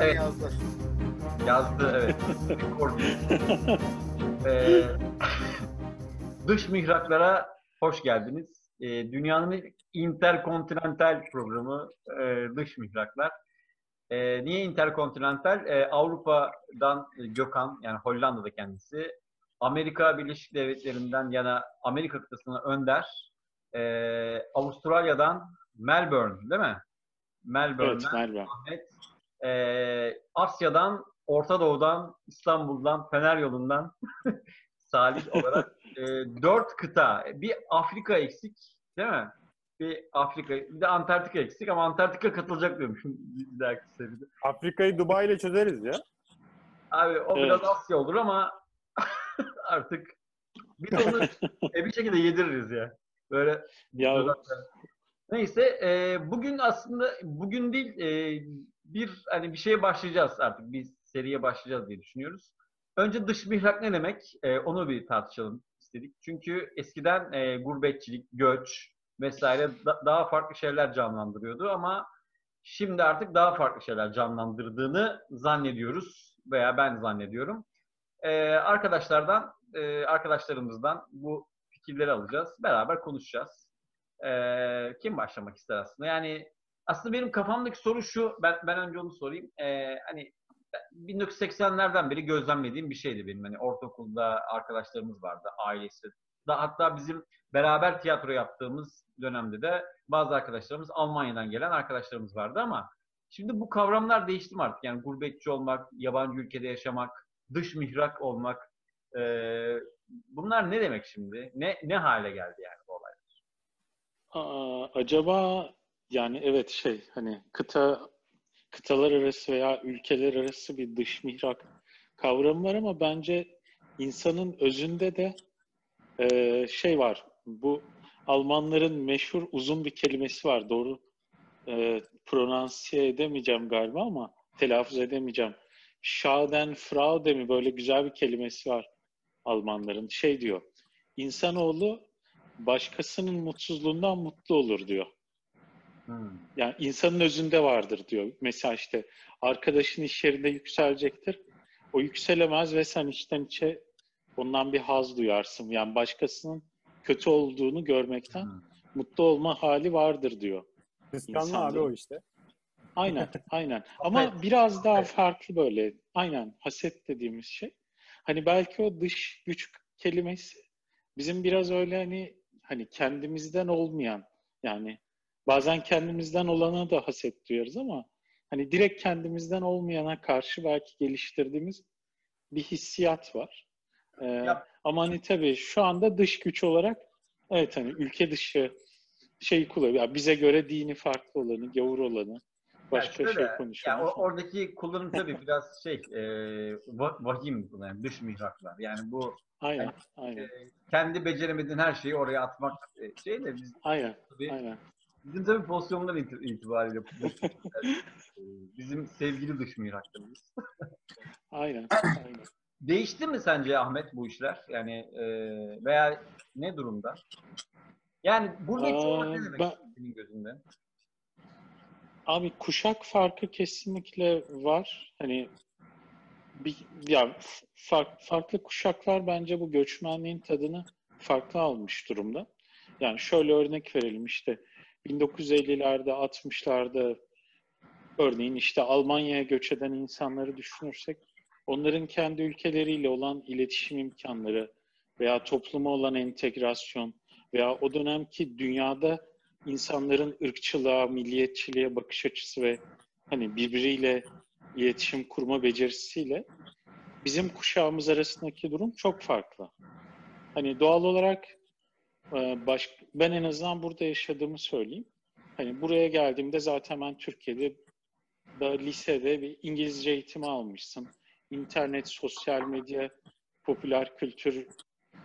Hemen Evet. yazdı. Yazdı evet. Ee, dış mihraklara hoş geldiniz. Ee, dünyanın interkontinental programı e, Dış Mihraklar. Ee, niye interkontinental? Ee, Avrupa'dan e, Gökhan, yani Hollanda'da kendisi. Amerika Birleşik Devletleri'nden yana Amerika kıtasına Önder. Ee, Avustralya'dan Melbourne değil mi? Melbourne'den Evet Merve. Ahmet. Ee, Asya'dan, Orta Doğu'dan, İstanbul'dan, Fener yolundan Salih olarak e, dört kıta. Bir Afrika eksik değil mi? Bir Afrika, bir de Antarktika eksik ama Antarktika katılacak diyormuşum. Afrika'yı Dubai ile çözeriz ya. Abi o Evet. biraz Asya olur ama artık bir de onu e, bir şekilde yediririz ya. Böyle Ya Neyse e, bugün aslında bugün değil e, bir hani bir şeye başlayacağız artık bir seriye başlayacağız diye düşünüyoruz. Önce dış mihrak ne demek? E, onu bir tartışalım istedik. Çünkü eskiden e, gurbetçilik, göç vesaire da- daha farklı şeyler canlandırıyordu ama şimdi artık daha farklı şeyler canlandırdığını zannediyoruz veya ben zannediyorum. E, arkadaşlardan, e, arkadaşlarımızdan bu fikirleri alacağız. Beraber konuşacağız. Ee, kim başlamak ister aslında? Yani aslında benim kafamdaki soru şu. Ben ben önce onu sorayım. Ee, hani 1980'lerden beri gözlemlediğim bir şeydi benim. Hani ortaokulda arkadaşlarımız vardı, ailesi. Da, hatta bizim beraber tiyatro yaptığımız dönemde de bazı arkadaşlarımız Almanya'dan gelen arkadaşlarımız vardı ama şimdi bu kavramlar değişti artık? Yani gurbetçi olmak, yabancı ülkede yaşamak, dış mihrak olmak. ee, bunlar ne demek şimdi? Ne ne hale geldi yani bu olay? aa, acaba yani evet şey hani kıta kıtalar arası veya ülkeler arası bir dış mihrak kavramı var ama bence insanın özünde de e, şey var. Bu Almanların meşhur uzun bir kelimesi var. Doğru e, pronansiye edemeyeceğim galiba ama telaffuz edemeyeceğim. Schadenfreude mi böyle güzel bir kelimesi var Almanların. Şey diyor. İnsanoğlu başkasının mutsuzluğundan mutlu olur diyor. Hmm. Yani insanın özünde vardır diyor. Mesela işte arkadaşın iş yerinde yükselecektir. O yükselemez ve sen içten içe ondan bir haz duyarsın. Yani başkasının kötü olduğunu görmekten Hmm. mutlu olma hali vardır diyor. Kıskanma abi o işte. Aynen, aynen. Ama Evet. biraz daha Evet. farklı böyle. Aynen, haset dediğimiz şey. Hani belki o dış güç kelimesi bizim biraz öyle hani hani kendimizden olmayan yani bazen kendimizden olana da haset duyarız ama hani direkt kendimizden olmayana karşı belki geliştirdiğimiz bir hissiyat var. Ee, Yap. ama hani tabii şu anda dış güç olarak evet hani ülke dışı şey kullanıyor. Yani bize göre dini farklı olanı, gavur olanı, başka Yani şey şöyle, konuşuyoruz. Yani o- oradaki kullanım tabii biraz şey, e, va- vahim yani dış mihraklar. Yani bu Aynen, aynen, e, kendi beceremediğin her şeyi oraya atmak e, şey de biz, aynen, tabii, aynen. Bizim tabii pozisyonlar iti- itibariyle e, bizim sevgili dış mihraklarımız. Aynen, aynen. Değişti mi sence Ahmet bu işler? Yani e, veya ne durumda? Yani gurbetçi Aa, olmak ne demek ben- senin gözünde? Abi kuşak farkı kesinlikle var. Hani bir ya fark, farklı kuşaklar bence bu göçmenliğin tadını farklı almış durumda. Yani şöyle örnek verelim işte 1950'lerde 60'larda örneğin işte Almanya'ya göç eden insanları düşünürsek onların kendi ülkeleriyle olan iletişim imkanları veya topluma olan entegrasyon veya o dönemki dünyada insanların ırkçılığa, milliyetçiliğe bakış açısı ve hani birbiriyle iletişim kurma becerisiyle bizim kuşağımız arasındaki durum çok farklı. Hani doğal olarak baş, ben en azından burada yaşadığımı söyleyeyim. Hani buraya geldiğimde zaten ben Türkiye'de da lisede bir İngilizce eğitimi almışsın. İnternet, sosyal medya, popüler kültür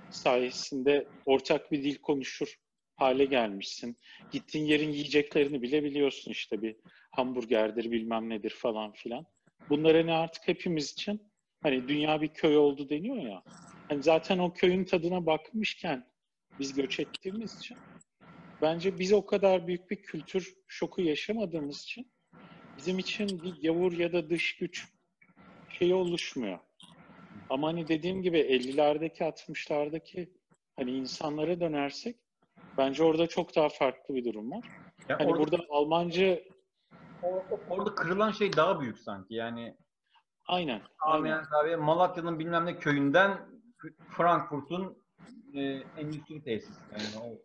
sayesinde ortak bir dil konuşur hale gelmişsin. Gittiğin yerin yiyeceklerini bile biliyorsun işte bir hamburgerdir bilmem nedir falan filan. Bunlar hani artık hepimiz için hani dünya bir köy oldu deniyor ya. Hani zaten o köyün tadına bakmışken biz göç ettiğimiz için bence biz o kadar büyük bir kültür şoku yaşamadığımız için bizim için bir gavur ya da dış güç şeyi oluşmuyor. Ama hani dediğim gibi 50'lerdeki 60'lardaki hani insanlara dönersek bence orada çok daha farklı bir durum var. Ya Hani orada, burada Almanca or- orada kırılan şey daha büyük sanki. Yani aynen. Aynen. abi Malatya'nın bilmem ne köyünden Frankfurt'un e, endüstri tesisi. Yani o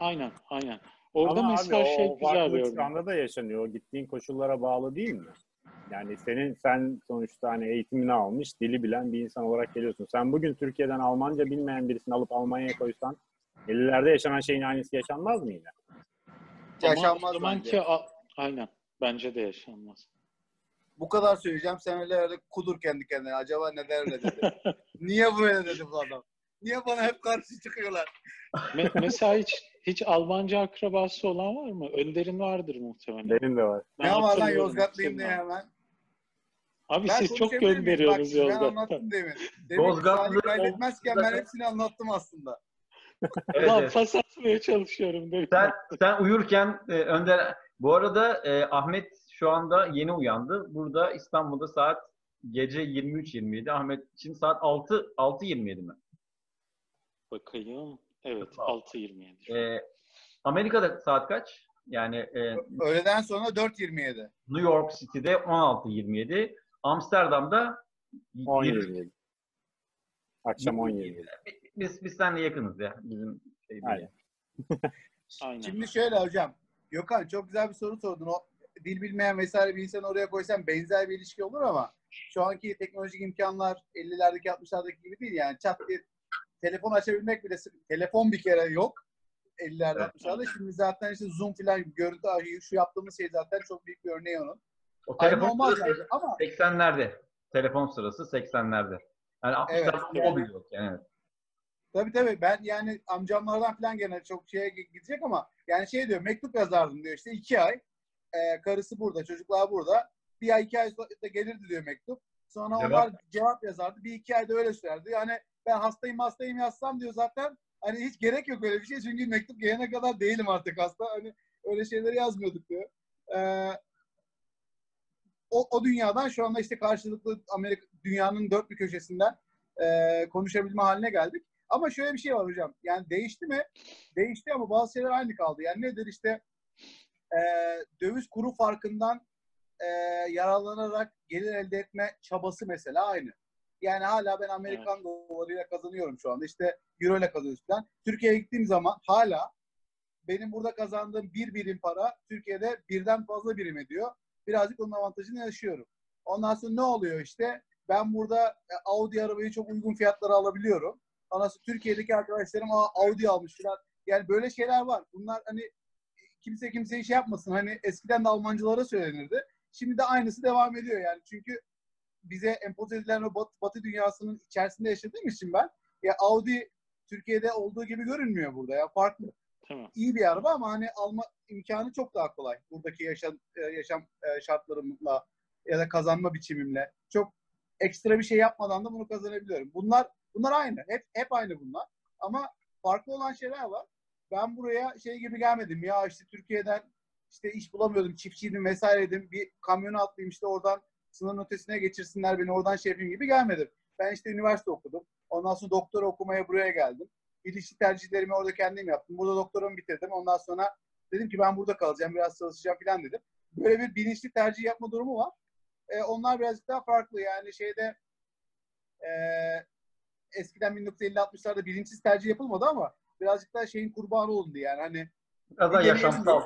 Aynen, aynen. Orada Ama mesela abi, şey o güzel bir şu anda da yaşanıyor. O Gittiğin koşullara bağlı değil mi? Yani senin sen sonuçta hani eğitimini almış, dili bilen bir insan olarak geliyorsun. Sen bugün Türkiye'den Almanca bilmeyen birisini alıp Almanya'ya koysan 50'lerde yaşanan şeyin aynısı yaşanmaz mı yine? Ama Yaşanmaz zamanki bence. a- aynen. Bence de yaşanmaz. Bu kadar söyleyeceğim. Sen öyle öyle kudur kendi kendine. Acaba neden öyle dedi? Niye böyle dedi bu adam? Niye bana hep karşı çıkıyorlar? Me- mesela hiç hiç Almanca akrabası olan var mı? Önder'in vardır muhtemelen. Benim de var. Ben ne var lan Yozgatlıyım diye hemen. Abi Ben siz çok gönderiyorsunuz Bak, Ben Yozgat'tan. anlattım demin. Demin Yozgatlı- Salih kaydetmezken ben hepsini anlattım aslında. Evet, Ulan evet. pas atmaya çalışıyorum. Mi? Sen, sen uyurken e, Önder bu arada e, Ahmet şu anda yeni uyandı. Burada İstanbul'da saat gece 23.27. Ahmet için saat 6 6.27 mi? Bakayım. Evet 6.27. E, Amerika'da saat kaç? Yani e, Öğleden sonra 4.27. New York City'de 16.27. Amsterdam'da 20. 17. Akşam 17. Biz biz seninle yakınız ya. Bizim şey. Aynen. Aynen. Şimdi şöyle hocam. Gökhan çok güzel bir soru sordun. O dil bilmeyen vesaire bir insan oraya koysan benzer bir ilişki olur ama şu anki teknolojik imkanlar 50'lerdeki 60'lardaki gibi değil yani çat diye telefon açabilmek bile telefon bir kere yok 50'lerde Evet. 60'larda şimdi zaten işte zoom filan görüntü şu yaptığımız şey zaten çok büyük bir örneği onun. O Aynı telefon olmaz sırası ama 80'lerde. Telefon sırası 80'lerde. Yani 60'larda Evet. o bile yok yani. Evet. Tabii tabii ben yani amcamlardan falan gene çok şeye gidecek ama yani şey diyor mektup yazardım diyor işte iki ay e, karısı burada çocuklar burada bir ay iki ay sonra gelirdi diyor mektup. Sonra Cevap? onlar cevap yazardı bir iki ayda öyle sürerdi. Yani ben hastayım hastayım yazsam diyor zaten hani hiç gerek yok öyle bir şey çünkü mektup gelene kadar değilim artık hasta hani öyle şeyleri yazmıyorduk diyor. Ee, o, o dünyadan şu anda işte karşılıklı Amerika dünyanın dört bir köşesinden e, konuşabilme haline geldik. Ama şöyle bir şey var hocam. Yani değişti mi? Değişti ama bazı şeyler aynı kaldı. Yani nedir işte e, döviz kuru farkından e, yararlanarak gelir elde etme çabası mesela aynı. Yani hala ben Amerikan dolarıyla kazanıyorum şu anda. İşte euro ile kazanıyorum falan. Türkiye'ye gittiğim zaman hala benim burada kazandığım bir birim para Türkiye'de birden fazla birim ediyor. Birazcık onun avantajını yaşıyorum. Ondan sonra ne oluyor işte? Ben burada e, Audi arabayı çok uygun fiyatlara alabiliyorum. Ondan sonra Türkiye'deki arkadaşlarım "Aa, Audi almış falan. Yani böyle şeyler var. Bunlar hani kimse kimseye şey yapmasın. Hani eskiden de Almancılara söylenirdi. Şimdi de aynısı devam ediyor yani. Çünkü bize empoze edilen o batı, batı dünyasının içerisinde yaşadığım için ben ya Audi Türkiye'de olduğu gibi görünmüyor burada ya. Farklı mi? iyi bir araba ama hani alma imkanı çok daha kolay. Buradaki yaşam e, yaşam e, şartlarımla ya da kazanma biçimimle. Çok ekstra bir şey yapmadan da bunu kazanabiliyorum. Bunlar bunlar aynı. Hep hep aynı bunlar. Ama farklı olan şeyler var. Ben buraya şey gibi gelmedim. Ya işte Türkiye'den işte iş bulamıyordum. Çiftçiydim vesaireydim. Bir kamyona atlayayım işte oradan sınırın ötesine geçirsinler beni oradan şey yapayım gibi gelmedim. Ben işte üniversite okudum. Ondan sonra doktora okumaya buraya geldim. İlişki tercihlerimi orada kendim yaptım. Burada doktoramı bitirdim. Ondan sonra dedim ki ben burada kalacağım, biraz çalışacağım falan dedim. Böyle bir bilinçli tercih yapma durumu var. Ee, onlar birazcık daha farklı. Yani şeyde e, eskiden 1950-60'larda bilinçsiz tercih yapılmadı ama birazcık daha şeyin kurbanı olundu yani. Hani Biraz daha yaşamsal.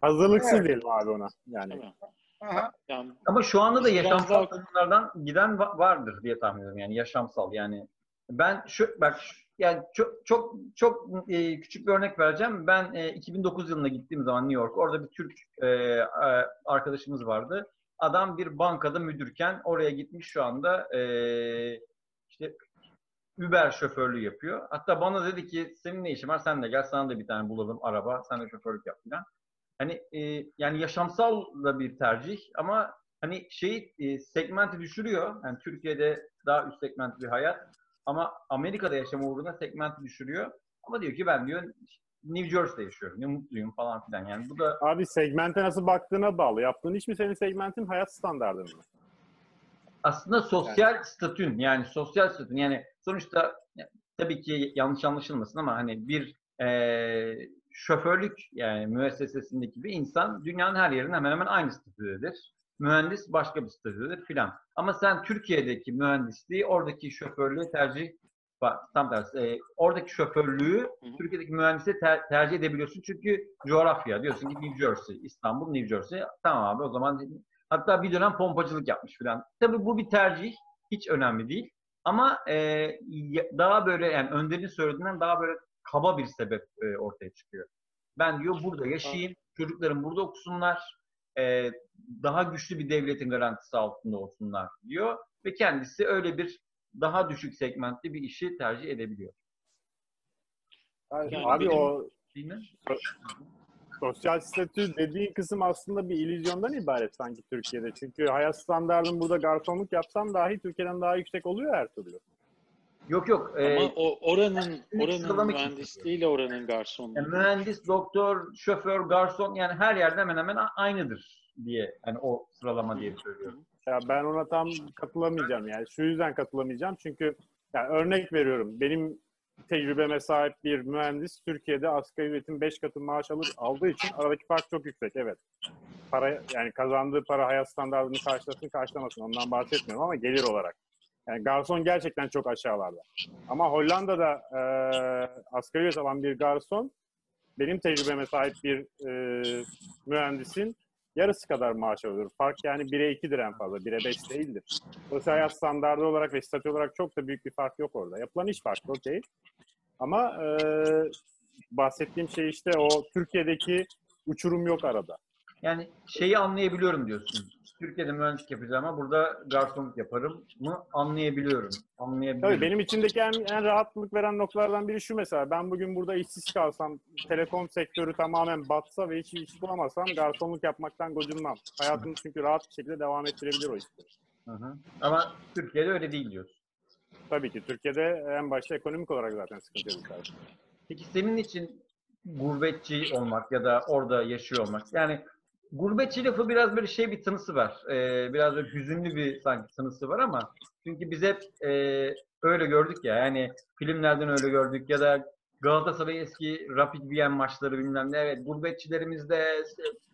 Hazırlıksız Evet. diyelim abi ona. Yani? Aha, Yani Ama şu anda da yaşamsal daha- konulardan giden va- vardır diye tahmin ediyorum. Yani yaşamsal yani. Ben şu bak şu- yani çok çok çok e, küçük bir örnek vereceğim. Ben e, 2009 yılında gittiğim zaman New York orada bir Türk e, e, arkadaşımız vardı. Adam bir bankada müdürken oraya gitmiş şu anda e, işte Uber şoförlüğü yapıyor. Hatta bana dedi ki senin ne işin var sen de gel sana da bir tane bulalım araba sen de şoförlük yap falan. Hani e, yani yaşamsal da bir tercih ama hani şey e, segmenti düşürüyor. Yani Türkiye'de daha üst segment bir hayat ama Amerika'da yaşama uğruna segmenti düşürüyor. Ama diyor ki ben diyor New Jersey'de yaşıyorum. Ne mutluyum falan filan. Yani bu da Abi segmente nasıl baktığına bağlı. Yaptığın iş mi senin segmentin hayat standartın mı? aslında sosyal statün yani sosyal statün yani sonuçta tabii ki yanlış anlaşılmasın ama hani bir e, şoförlük yani müessesesindeki bir insan dünyanın her yerinde hemen hemen aynı statüdedir. Mühendis başka bir statüdedir filan. Ama sen Türkiye'deki mühendisliği oradaki şoförlüğü tercih tam tersi e, oradaki şoförlüğü. Türkiye'deki mühendisliği ter- tercih edebiliyorsun çünkü coğrafya diyorsun ki New Jersey, İstanbul, New Jersey tamam abi o zaman Hatta bir dönem pompacılık yapmış falan. Tabii bu bir tercih. Hiç önemli değil. Ama e, daha böyle yani Önder'in söylediğinden daha böyle kaba bir sebep e, ortaya çıkıyor. Ben diyor burada yaşayayım, çocuklarım burada okusunlar, e, daha güçlü bir devletin garantisi altında olsunlar diyor. Ve kendisi öyle bir daha düşük segmentli bir işi tercih edebiliyor. Abi, Yani abi benim- o sosyal statü dediğin kısım aslında bir illüzyondan ibaret sanki Türkiye'de. Çünkü hayat standartın burada garsonluk yapsam dahi Türkiye'den daha yüksek oluyor her türlü. Yok yok. e, Ama o oranın oranın mühendisliğiyle oranın garsonluğu. Yani mühendis, doktor, şoför, garson yani her yerde hemen hemen aynıdır diye yani o sıralama diye söylüyorum. Ya ben ona tam katılamayacağım yani. Şu yüzden katılamayacağım çünkü yani örnek veriyorum. Benim tecrübeme sahip bir mühendis Türkiye'de asgari ücretin 5 katı maaş alır, aldığı için aradaki fark çok yüksek. Evet. Para yani kazandığı para hayat standartını karşılasın karşılamasın ondan bahsetmiyorum ama gelir olarak. Yani garson gerçekten çok aşağılarda. Ama Hollanda'da e, asgari ücret alan bir garson benim tecrübeme sahip bir e, mühendisin yarısı kadar maaş alıyor. Fark yani 1'e 2'dir en fazla. 1'e 5 değildir. Dolayısıyla hayat standardı olarak ve statü olarak çok da büyük bir fark yok orada. Yapılan iş farklı okey. Ama e, bahsettiğim şey işte o Türkiye'deki uçurum yok arada. Yani şeyi anlayabiliyorum diyorsun. Türkiye'de mühendislik yapacağım ama burada garsonluk yaparım mı anlayabiliyorum. Anlayabiliyorum. Tabii benim içindeki en, en rahatlık veren noktalardan biri şu mesela. Ben bugün burada işsiz kalsam, telekom sektörü tamamen batsa ve hiç iş bulamazsam garsonluk yapmaktan gocunmam. Hayatımı çünkü rahat bir şekilde devam ettirebilir o işleri. Hı hı. Ama Türkiye'de öyle değil diyorsun. Tabii ki. Türkiye'de en başta ekonomik olarak zaten sıkıntı yaşıyor. Peki senin için gurbetçi olmak ya da orada yaşıyor olmak yani gurbetçi lafı biraz böyle şey bir tınısı var. Ee, biraz böyle hüzünlü bir sanki tınısı var ama çünkü biz hep e, öyle gördük ya yani filmlerden öyle gördük ya da Galatasaray eski Rapid Wien maçları bilmem ne evet gurbetçilerimiz de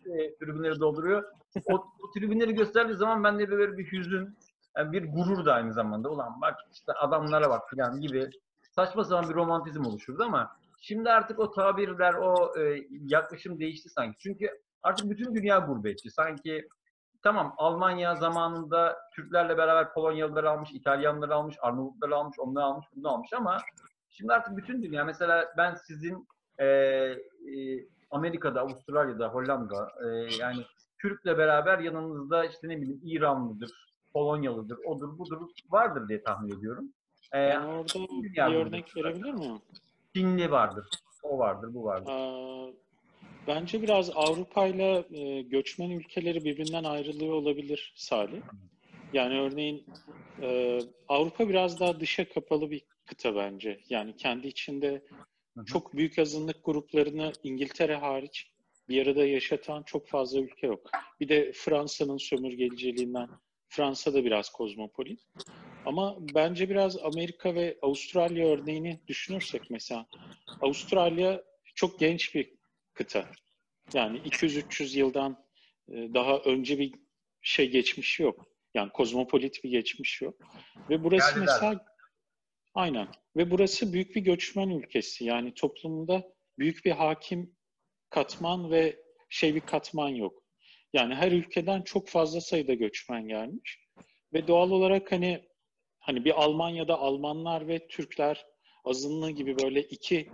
e, tribünleri dolduruyor. O, o tribünleri gösterdiği zaman bende böyle bir hüzün, yani bir gurur da aynı zamanda. Ulan bak işte adamlara bak falan gibi saçma sapan bir romantizm oluşurdu ama şimdi artık o tabirler, o e, yaklaşım değişti sanki. Çünkü artık bütün dünya gurbetçi. Sanki tamam Almanya zamanında Türklerle beraber Polonyalıları almış, İtalyanları almış, Arnavutları almış, onları almış, bunu almış ama şimdi artık bütün dünya mesela ben sizin e, e, Amerika'da, Avustralya'da, Hollanda e, yani Türk'le beraber yanınızda işte ne bileyim İranlıdır, Polonyalıdır, odur budur vardır diye tahmin ediyorum. E, Ben orada bir örnek verebilir miyim? Çinli vardır, o vardır, bu vardır. Aa, Bence biraz Avrupa ile e, göçmen ülkeleri birbirinden ayrılıyor olabilir Salih. Yani örneğin e, Avrupa biraz daha dışa kapalı bir kıta bence. Yani kendi içinde çok büyük azınlık gruplarını İngiltere hariç bir arada yaşatan çok fazla ülke yok. Bir de Fransa'nın sömürgeliciliğinden Fransa da biraz kozmopolit. Ama bence biraz Amerika ve Avustralya örneğini düşünürsek mesela Avustralya çok genç bir kıta. Yani 200-300 yıldan e, daha önce bir şey geçmiş yok. Yani kozmopolit bir geçmiş yok. Ve burası Geldiler. mesela aynen. Ve burası büyük bir göçmen ülkesi. Yani toplumda büyük bir hakim katman ve şey bir katman yok. Yani her ülkeden çok fazla sayıda göçmen gelmiş. Ve doğal olarak hani hani bir Almanya'da Almanlar ve Türkler azınlığı gibi böyle iki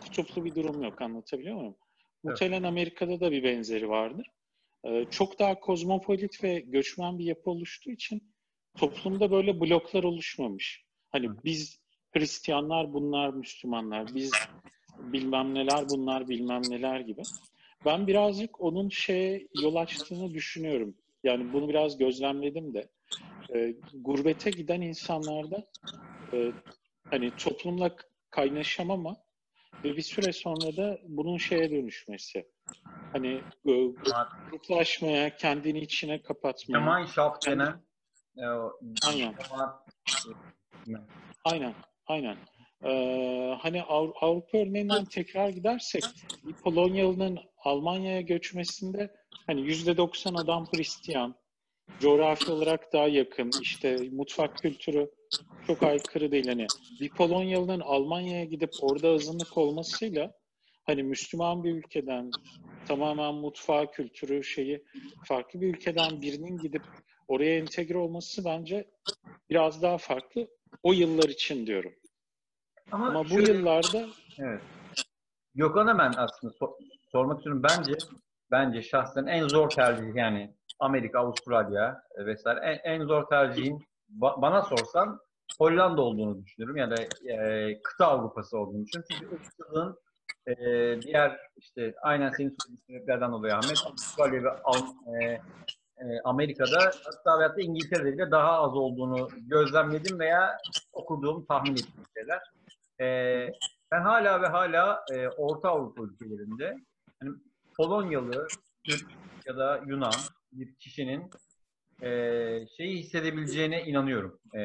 kutuplu bir durum yok anlatabiliyor muyum? Muhtemelen Amerika'da da bir benzeri vardır. Ee, çok daha kozmopolit ve göçmen bir yapı oluştuğu için toplumda böyle bloklar oluşmamış. Hani biz Hristiyanlar, bunlar Müslümanlar, biz bilmem neler, bunlar bilmem neler gibi. Ben birazcık onun şeye yol açtığını düşünüyorum. Yani bunu biraz gözlemledim de. Ee, gurbete giden insanlarda e, hani toplumla kaynaşamama ve bir süre sonra da bunun şeye dönüşmesi. Hani e, gruplaşmaya, kendini içine kapatmaya. Gemeinschaft denen e, o, Aynen. Aynen, aynen. Ee, hani Av- Avrupa örneğinden tekrar gidersek, Polonyalı'nın Almanya'ya göçmesinde hani yüzde doksan adam Hristiyan, coğrafi olarak daha yakın, işte mutfak kültürü çok aykırı değil. Hani bir Polonyalı'nın Almanya'ya gidip orada azınlık olmasıyla hani Müslüman bir ülkeden tamamen mutfağı, kültürü, şeyi farklı bir ülkeden birinin gidip oraya entegre olması bence biraz daha farklı. O yıllar için diyorum. Ama, Ama bu şöyle- yıllarda Evet. Gökhan'a ben aslında sor- sormak istiyorum. Bence bence şahsen en zor tercih yani Amerika, Avustralya vesaire en, en zor tercihin ba- bana sorsan Hollanda olduğunu düşünüyorum ya da e, kıta Avrupası olduğunu düşünüyorum. Çünkü ırkçılığın e, diğer işte aynen senin söylediğin sebeplerden dolayı Ahmet Avustralya ve Av- e, e, Amerika'da hatta da İngiltere'de bile daha az olduğunu gözlemledim veya okuduğum, tahmin ettiğim şeyler. E, ben hala ve hala e, Orta Avrupa ülkelerinde hani Polonyalı, Türk ya da Yunan bir kişinin e, şeyi hissedebileceğine inanıyorum. E,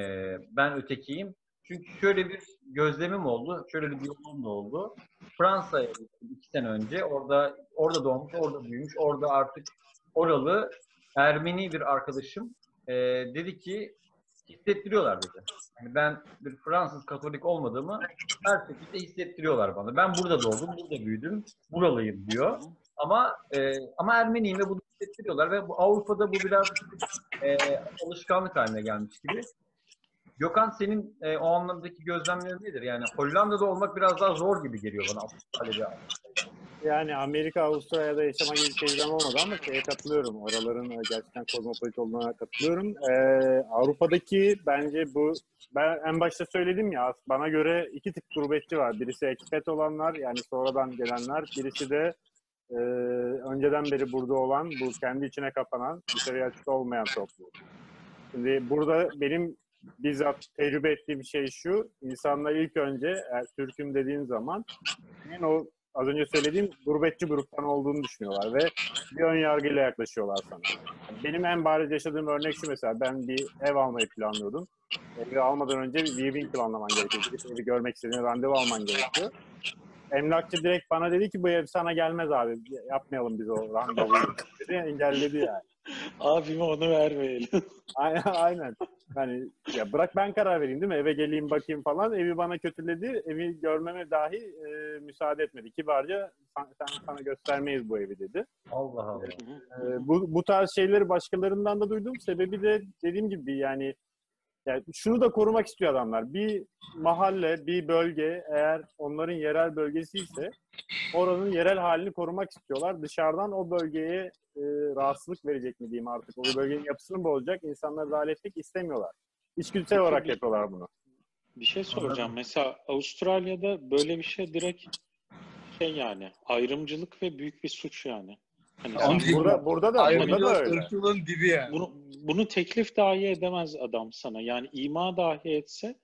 ben ötekiyim. Çünkü şöyle bir gözlemim oldu, şöyle bir diyalogum da oldu. Fransa'ya gittim iki sene önce. Orada orada doğmuş, orada büyümüş, orada artık oralı Ermeni bir arkadaşım e, dedi ki hissettiriyorlar dedi. Yani ben bir Fransız Katolik olmadığımı her şekilde hissettiriyorlar bana. Ben burada doğdum, burada büyüdüm, buralıyım diyor. Ama e, ama Ermeniyim ve bunu hissettiriyorlar ve bu Avrupa'da bu biraz e, alışkanlık haline gelmiş gibi. Gökhan senin e, o anlamdaki gözlemlerin nedir? Yani Hollanda'da olmak biraz daha zor gibi geliyor bana Avustralya'da. Yani Amerika, Avustralya'da yaşama gibi tecrübem olmadı ama şeye katılıyorum. Oraların e, gerçekten kozmopolit olduğuna katılıyorum. Ee, Avrupa'daki bence bu, ben en başta söyledim ya, bana göre iki tip gurbetçi var. Birisi expat olanlar, yani sonradan gelenler. Birisi de e, önceden beri burada olan, bu kendi içine kapanan, dışarıya açık olmayan topluluk. Şimdi burada benim bizzat tecrübe ettiğim şey şu, insanlar ilk önce, eğer Türk'üm dediğin zaman, senin o az önce söylediğim gurbetçi gruptan olduğunu düşünüyorlar ve bir ön yargıyla yaklaşıyorlar sana. Benim en bariz yaşadığım örnek şu mesela ben bir ev almayı planlıyordum. Evi almadan önce bir viewing planlaman gerekiyor. Evi görmek istediğin randevu alman gerekiyor. Emlakçı direkt bana dedi ki bu ev sana gelmez abi. Yapmayalım biz o randevuyu dedi. Engelledi yani. abime onu vermeyelim. Aynen, aynen. Yani ya bırak ben karar vereyim değil mi? Eve geleyim bakayım falan. Evi bana kötüledi. Evi görmeme dahi e, müsaade etmedi. Kibarca sen, sen sana göstermeyiz bu evi dedi. Allah Allah. E, bu, bu tarz şeyleri başkalarından da duydum. Sebebi de dediğim gibi yani, yani şunu da korumak istiyor adamlar. Bir mahalle, bir bölge eğer onların yerel bölgesi ise oranın yerel halini korumak istiyorlar. Dışarıdan o bölgeye e, rahatsızlık verecek mi diyeyim artık. O bölgenin yapısını bozacak insanları dahil etmek istemiyorlar. İçgüdüsel olarak yapıyorlar bunu. Bir şey soracağım. Mesela Avustralya'da böyle bir şey direkt şey yani ayrımcılık ve büyük bir suç yani. Hani Tamam, sen Burada, burada da, burada da öyle. dibi yani. bunu, bunu teklif dahi edemez adam sana. Yani ima dahi etse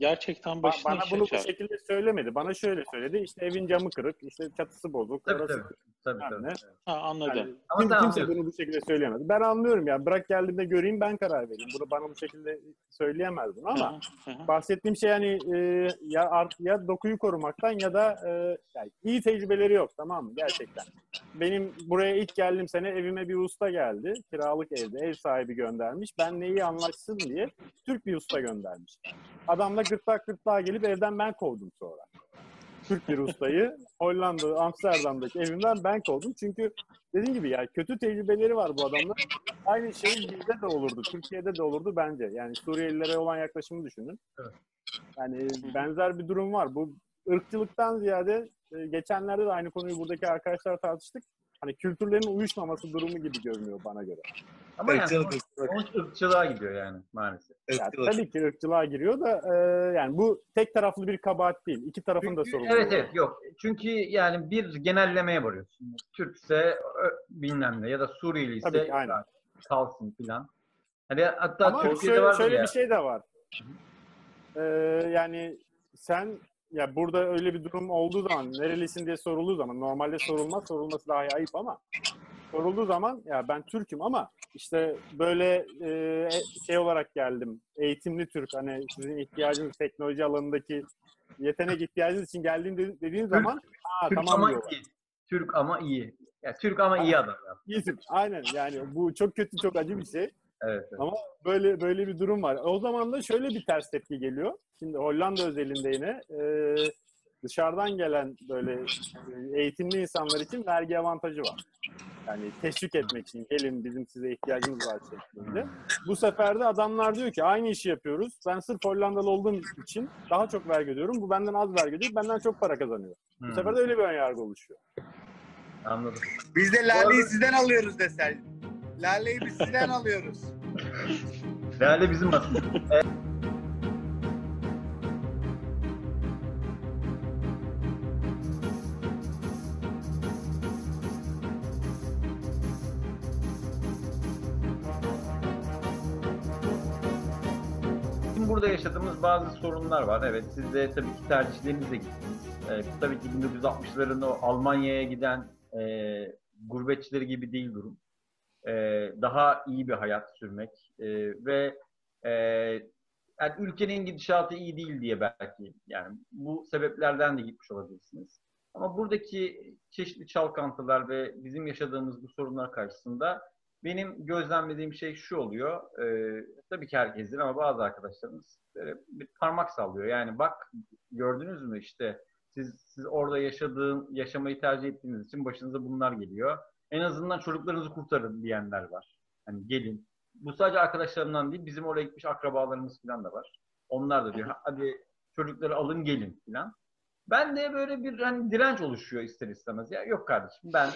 gerçekten Ba- başına bana bunu bu şekilde söylemedi. Bana şöyle söyledi. İşte evin camı kırık, işte çatısı bozuk, Tabii orası tabii. Tabii Yani. tabii. Ha, anladım. Yani Ama kim- kimse anlıyorsun. bunu bu şekilde söyleyemez. Ben anlıyorum ya. Bırak geldiğimde göreyim ben karar vereyim. Bunu bana bu şekilde söyleyemez bunu ama Hı hı. bahsettiğim şey hani e, ya art, ya dokuyu korumaktan ya da e, yani iyi tecrübeleri yok tamam mı gerçekten. Benim buraya ilk geldiğim sene evime bir usta geldi. Kiralık evde ev sahibi göndermiş. Ben neyi anlaşsın diye Türk bir usta göndermiş. Adamla gırtlak gırtlağa gelip evden ben kovdum sonra. Türk bir ustayı Hollanda, Amsterdam'daki evimden ben kovdum. Çünkü dediğim gibi ya kötü tecrübeleri var bu adamlar. Aynı şey bizde de olurdu. Türkiye'de de olurdu bence. Yani Suriyelilere olan yaklaşımı düşünün. Evet. Yani benzer bir durum var. Bu ırkçılıktan ziyade e, geçenlerde de aynı konuyu buradaki arkadaşlar tartıştık. Hani kültürlerin uyuşmaması durumu gibi görünüyor bana göre. Ama yani sonuç, ırkçılık, sonuç ırkçılığa gidiyor yani maalesef. Ya, ırkçılık. tabii ki ırkçılığa giriyor da e, yani bu tek taraflı bir kabahat değil. İki tarafın da sorumluluğu. Evet var. evet yok. Çünkü yani bir genellemeye varıyorsun. Türkse bilmem ne ya da Suriyeli ise Tabii ki, aynen. ya, kalsın filan. Hani hatta Ama Türkiye'de şöyle, vardır şöyle ya. bir şey de var. Ee, yani sen ya burada öyle bir durum olduğu zaman nerelisin diye sorulduğu zaman normalde sorulmaz sorulması daha ayıp ama sorulduğu zaman ya ben Türk'üm ama işte böyle e, şey olarak geldim eğitimli Türk hani sizin ihtiyacınız teknoloji alanındaki yetenek ihtiyacınız için geldiğim de- dediğin zaman ha Türk tamam ama diyorlar. iyi. Türk ama iyi. Ya Türk ama iyi adam ya. İyisin. Aynen yani bu çok kötü çok acı bir şey. Evet. evet. Ama böyle böyle bir durum var. O zaman da şöyle bir ters tepki geliyor. Şimdi Hollanda özelinde yine e, dışarıdan gelen böyle e, eğitimli insanlar için vergi avantajı var. Yani teşvik etmek için gelin bizim size ihtiyacımız var şeklinde. Bu sefer de adamlar diyor ki aynı işi yapıyoruz. Ben sırf Hollandalı olduğum için daha çok vergi ödüyorum. Bu benden az vergi ödüyor. Benden çok para kazanıyor. Bu Hmm, sefer de öyle bir önyargı oluşuyor. Anladım. Biz de Lale'yi sizden alıyoruz desen. Lale'yi biz sizden alıyoruz. Değerli bizim aslında. burada yaşadığımız bazı sorunlar var. Evet siz de tabii ki tercihlerinizle gittiniz. Ee, tabii ki 1960'ların o Almanya'ya giden e, gurbetçileri gibi değil durum. Ee, daha iyi bir hayat sürmek e, ve e, yani ülkenin gidişatı iyi değil diye belki yani bu sebeplerden de gitmiş olabilirsiniz. Ama buradaki çeşitli çalkantılar ve bizim yaşadığımız bu sorunlar karşısında benim gözlemlediğim şey şu oluyor. E, tabii ki herkesin ama bazı arkadaşlarımız böyle bir parmak sallıyor. Yani bak gördünüz mü işte siz siz orada yaşadığın yaşamayı tercih ettiğiniz için başınıza bunlar geliyor. En azından çocuklarınızı kurtarın diyenler var. Hani gelin. Bu sadece arkadaşlarımdan değil, bizim oraya gitmiş akrabalarımız falan da var. Onlar da diyor, hadi çocukları alın gelin falan. Ben de böyle bir hani direnç oluşuyor ister istemez. Ya yok kardeşim ben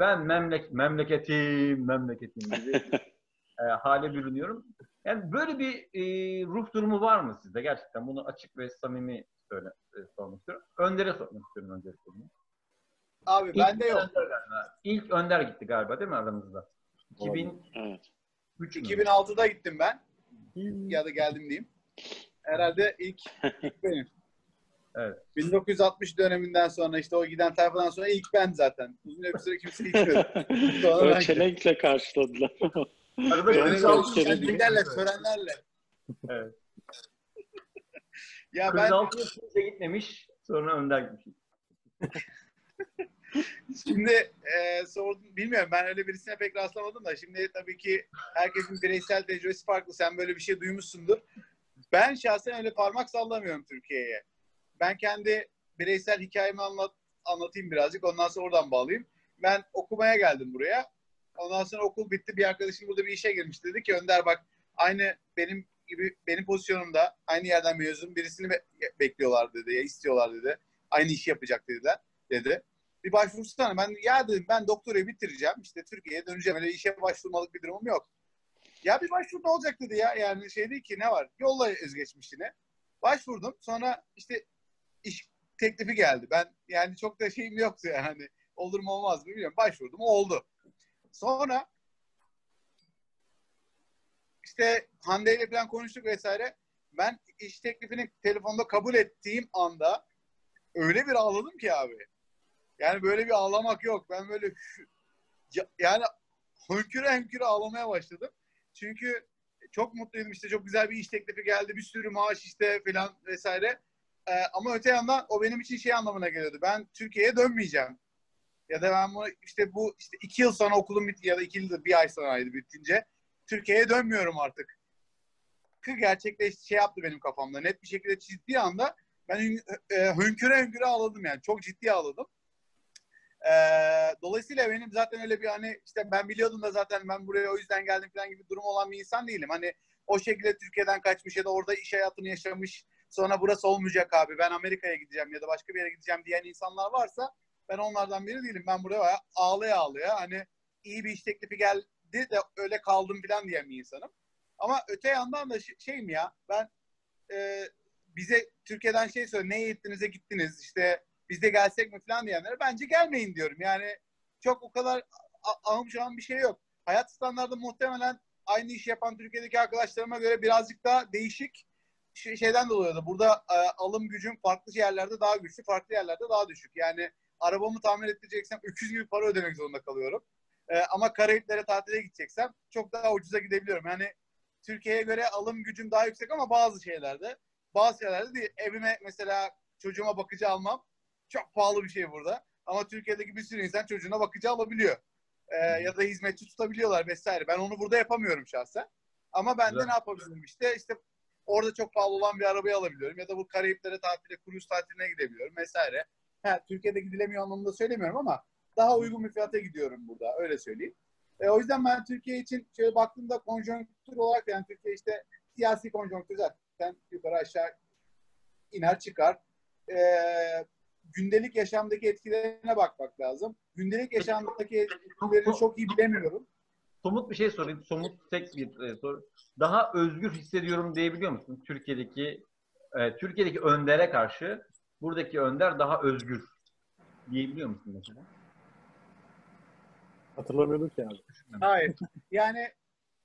ben memlek memleketim memleketim gibi e, hale bürünüyorum. Yani böyle bir e, ruh durumu var mı sizde gerçekten? Bunu açık ve samimi söyle e, sormak istiyorum. Önder'e sormak istiyorum öncelikle. Abi bende yok. Önder galiba. İlk Önder gitti galiba değil mi aramızda? 2003 Evet. mü? 2006'da gittim ben. Ya da geldim diyeyim. Herhalde ilk, ilk benim. Evet. 1960 döneminden sonra işte o giden tayfadan sonra ilk ben zaten. Uzun bir süre kimse gitmedi. Sonra Böyle ben- çelenkle karşıladılar. Arada böyle yaşında- Şenliklerle, törenlerle. Evet. Ya ben 46 yaşında gitmemiş, sonra Önder gitmiş. Şimdi e, sordum, bilmiyorum ben öyle birisine pek rastlamadım da şimdi tabii ki herkesin bireysel tecrübesi farklı. Sen böyle bir şey duymuşsundur. Ben şahsen öyle parmak sallamıyorum Türkiye'ye. Ben kendi bireysel hikayemi anlat, anlatayım birazcık. Ondan sonra oradan bağlayayım. Ben okumaya geldim buraya. Ondan sonra okul bitti. Bir arkadaşım burada bir işe girmiş. Dedi ki Önder bak aynı benim gibi benim pozisyonumda aynı yerden mezun birisini be- bekliyorlar dedi. Ya istiyorlar dedi. Aynı işi yapacak dediler dedi bir başvursana. Ben ya dedim ben doktorayı bitireceğim. İşte Türkiye'ye döneceğim. Öyle işe başvurmalık bir durumum yok. Ya bir başvur ne olacak dedi ya. Yani şey değil ki ne var? Yolla özgeçmişini. Başvurdum. Sonra işte iş teklifi geldi. Ben yani çok da şeyim yoktu yani. Olur mu olmaz mı bilmiyorum. Başvurdum. Oldu. Sonra işte Hande ile falan konuştuk vesaire. Ben iş teklifini telefonda kabul ettiğim anda öyle bir ağladım ki abi. Yani böyle bir ağlamak yok. Ben böyle yani hönküre hönküre ağlamaya başladım. Çünkü çok mutluydum işte çok güzel bir iş teklifi geldi. Bir sürü maaş işte falan vesaire. Ee, ama öte yandan o benim için şey anlamına geliyordu. Ben Türkiye'ye dönmeyeceğim. Ya da ben bunu işte bu işte iki yıl sonra okulum bitti ya da iki yıl bir ay sonraydı bitince Türkiye'ye dönmüyorum artık. Kı gerçekleşti şey yaptı benim kafamda. Net bir şekilde çizdiği anda ben e, hönküre hönküre ağladım yani. Çok ciddi ağladım. Ee, dolayısıyla benim zaten öyle bir hani işte ben biliyordum da zaten ben buraya o yüzden geldim falan gibi durum olan bir insan değilim. Hani o şekilde Türkiye'den kaçmış ya da orada iş hayatını yaşamış sonra burası olmayacak abi ben Amerika'ya gideceğim ya da başka bir yere gideceğim diyen insanlar varsa ben onlardan biri değilim. Ben buraya ağlaya ağlaya hani iyi bir iş teklifi geldi de öyle kaldım falan diyen bir insanım. Ama öte yandan da şey, mi ya ben e, bize Türkiye'den şey söyle ne eğittinize gittiniz işte biz de gelsek mi falan diyenlere bence gelmeyin diyorum. Yani çok o kadar ahım şahım bir şey yok. Hayat standartı muhtemelen aynı işi yapan Türkiye'deki arkadaşlarıma göre birazcık daha değişik. Şey- şeyden dolayı da burada e, alım gücüm farklı yerlerde daha güçlü, farklı yerlerde daha düşük. Yani arabamı tamir ettireceksem öküz gibi para ödemek zorunda kalıyorum. E, ama Karayiplere tatile gideceksem çok daha ucuza gidebiliyorum. Yani Türkiye'ye göre alım gücüm daha yüksek ama bazı şeylerde. Bazı şeylerde değil. Evime mesela çocuğuma bakıcı almam çok pahalı bir şey burada. Ama Türkiye'deki bir sürü insan çocuğuna bakıcı alabiliyor. E, ya da hizmetçi tutabiliyorlar vesaire. Ben onu burada yapamıyorum şahsen. Ama ben de ne yapabilirim işte işte orada çok pahalı olan bir arabayı alabiliyorum ya da bu Karayiplere tatile, kruz tatiline gidebiliyorum vesaire. Ha, Türkiye'de gidilemiyor anlamında söylemiyorum ama daha uygun bir fiyata gidiyorum burada öyle söyleyeyim. E, o yüzden ben Türkiye için şöyle baktığımda konjonktür olarak yani Türkiye işte siyasi konjonktür zaten yukarı aşağı iner çıkar. E, gündelik yaşamdaki etkilerine bakmak lazım. Gündelik yaşamdaki etkilerini çok iyi bilemiyorum. Somut bir şey sorayım. Somut tek bir e, soru. Daha özgür hissediyorum diyebiliyor musun? Türkiye'deki e, Türkiye'deki öndere karşı buradaki önder daha özgür diyebiliyor musun mesela? Hatırlamıyordum ki abi. Hayır. Yani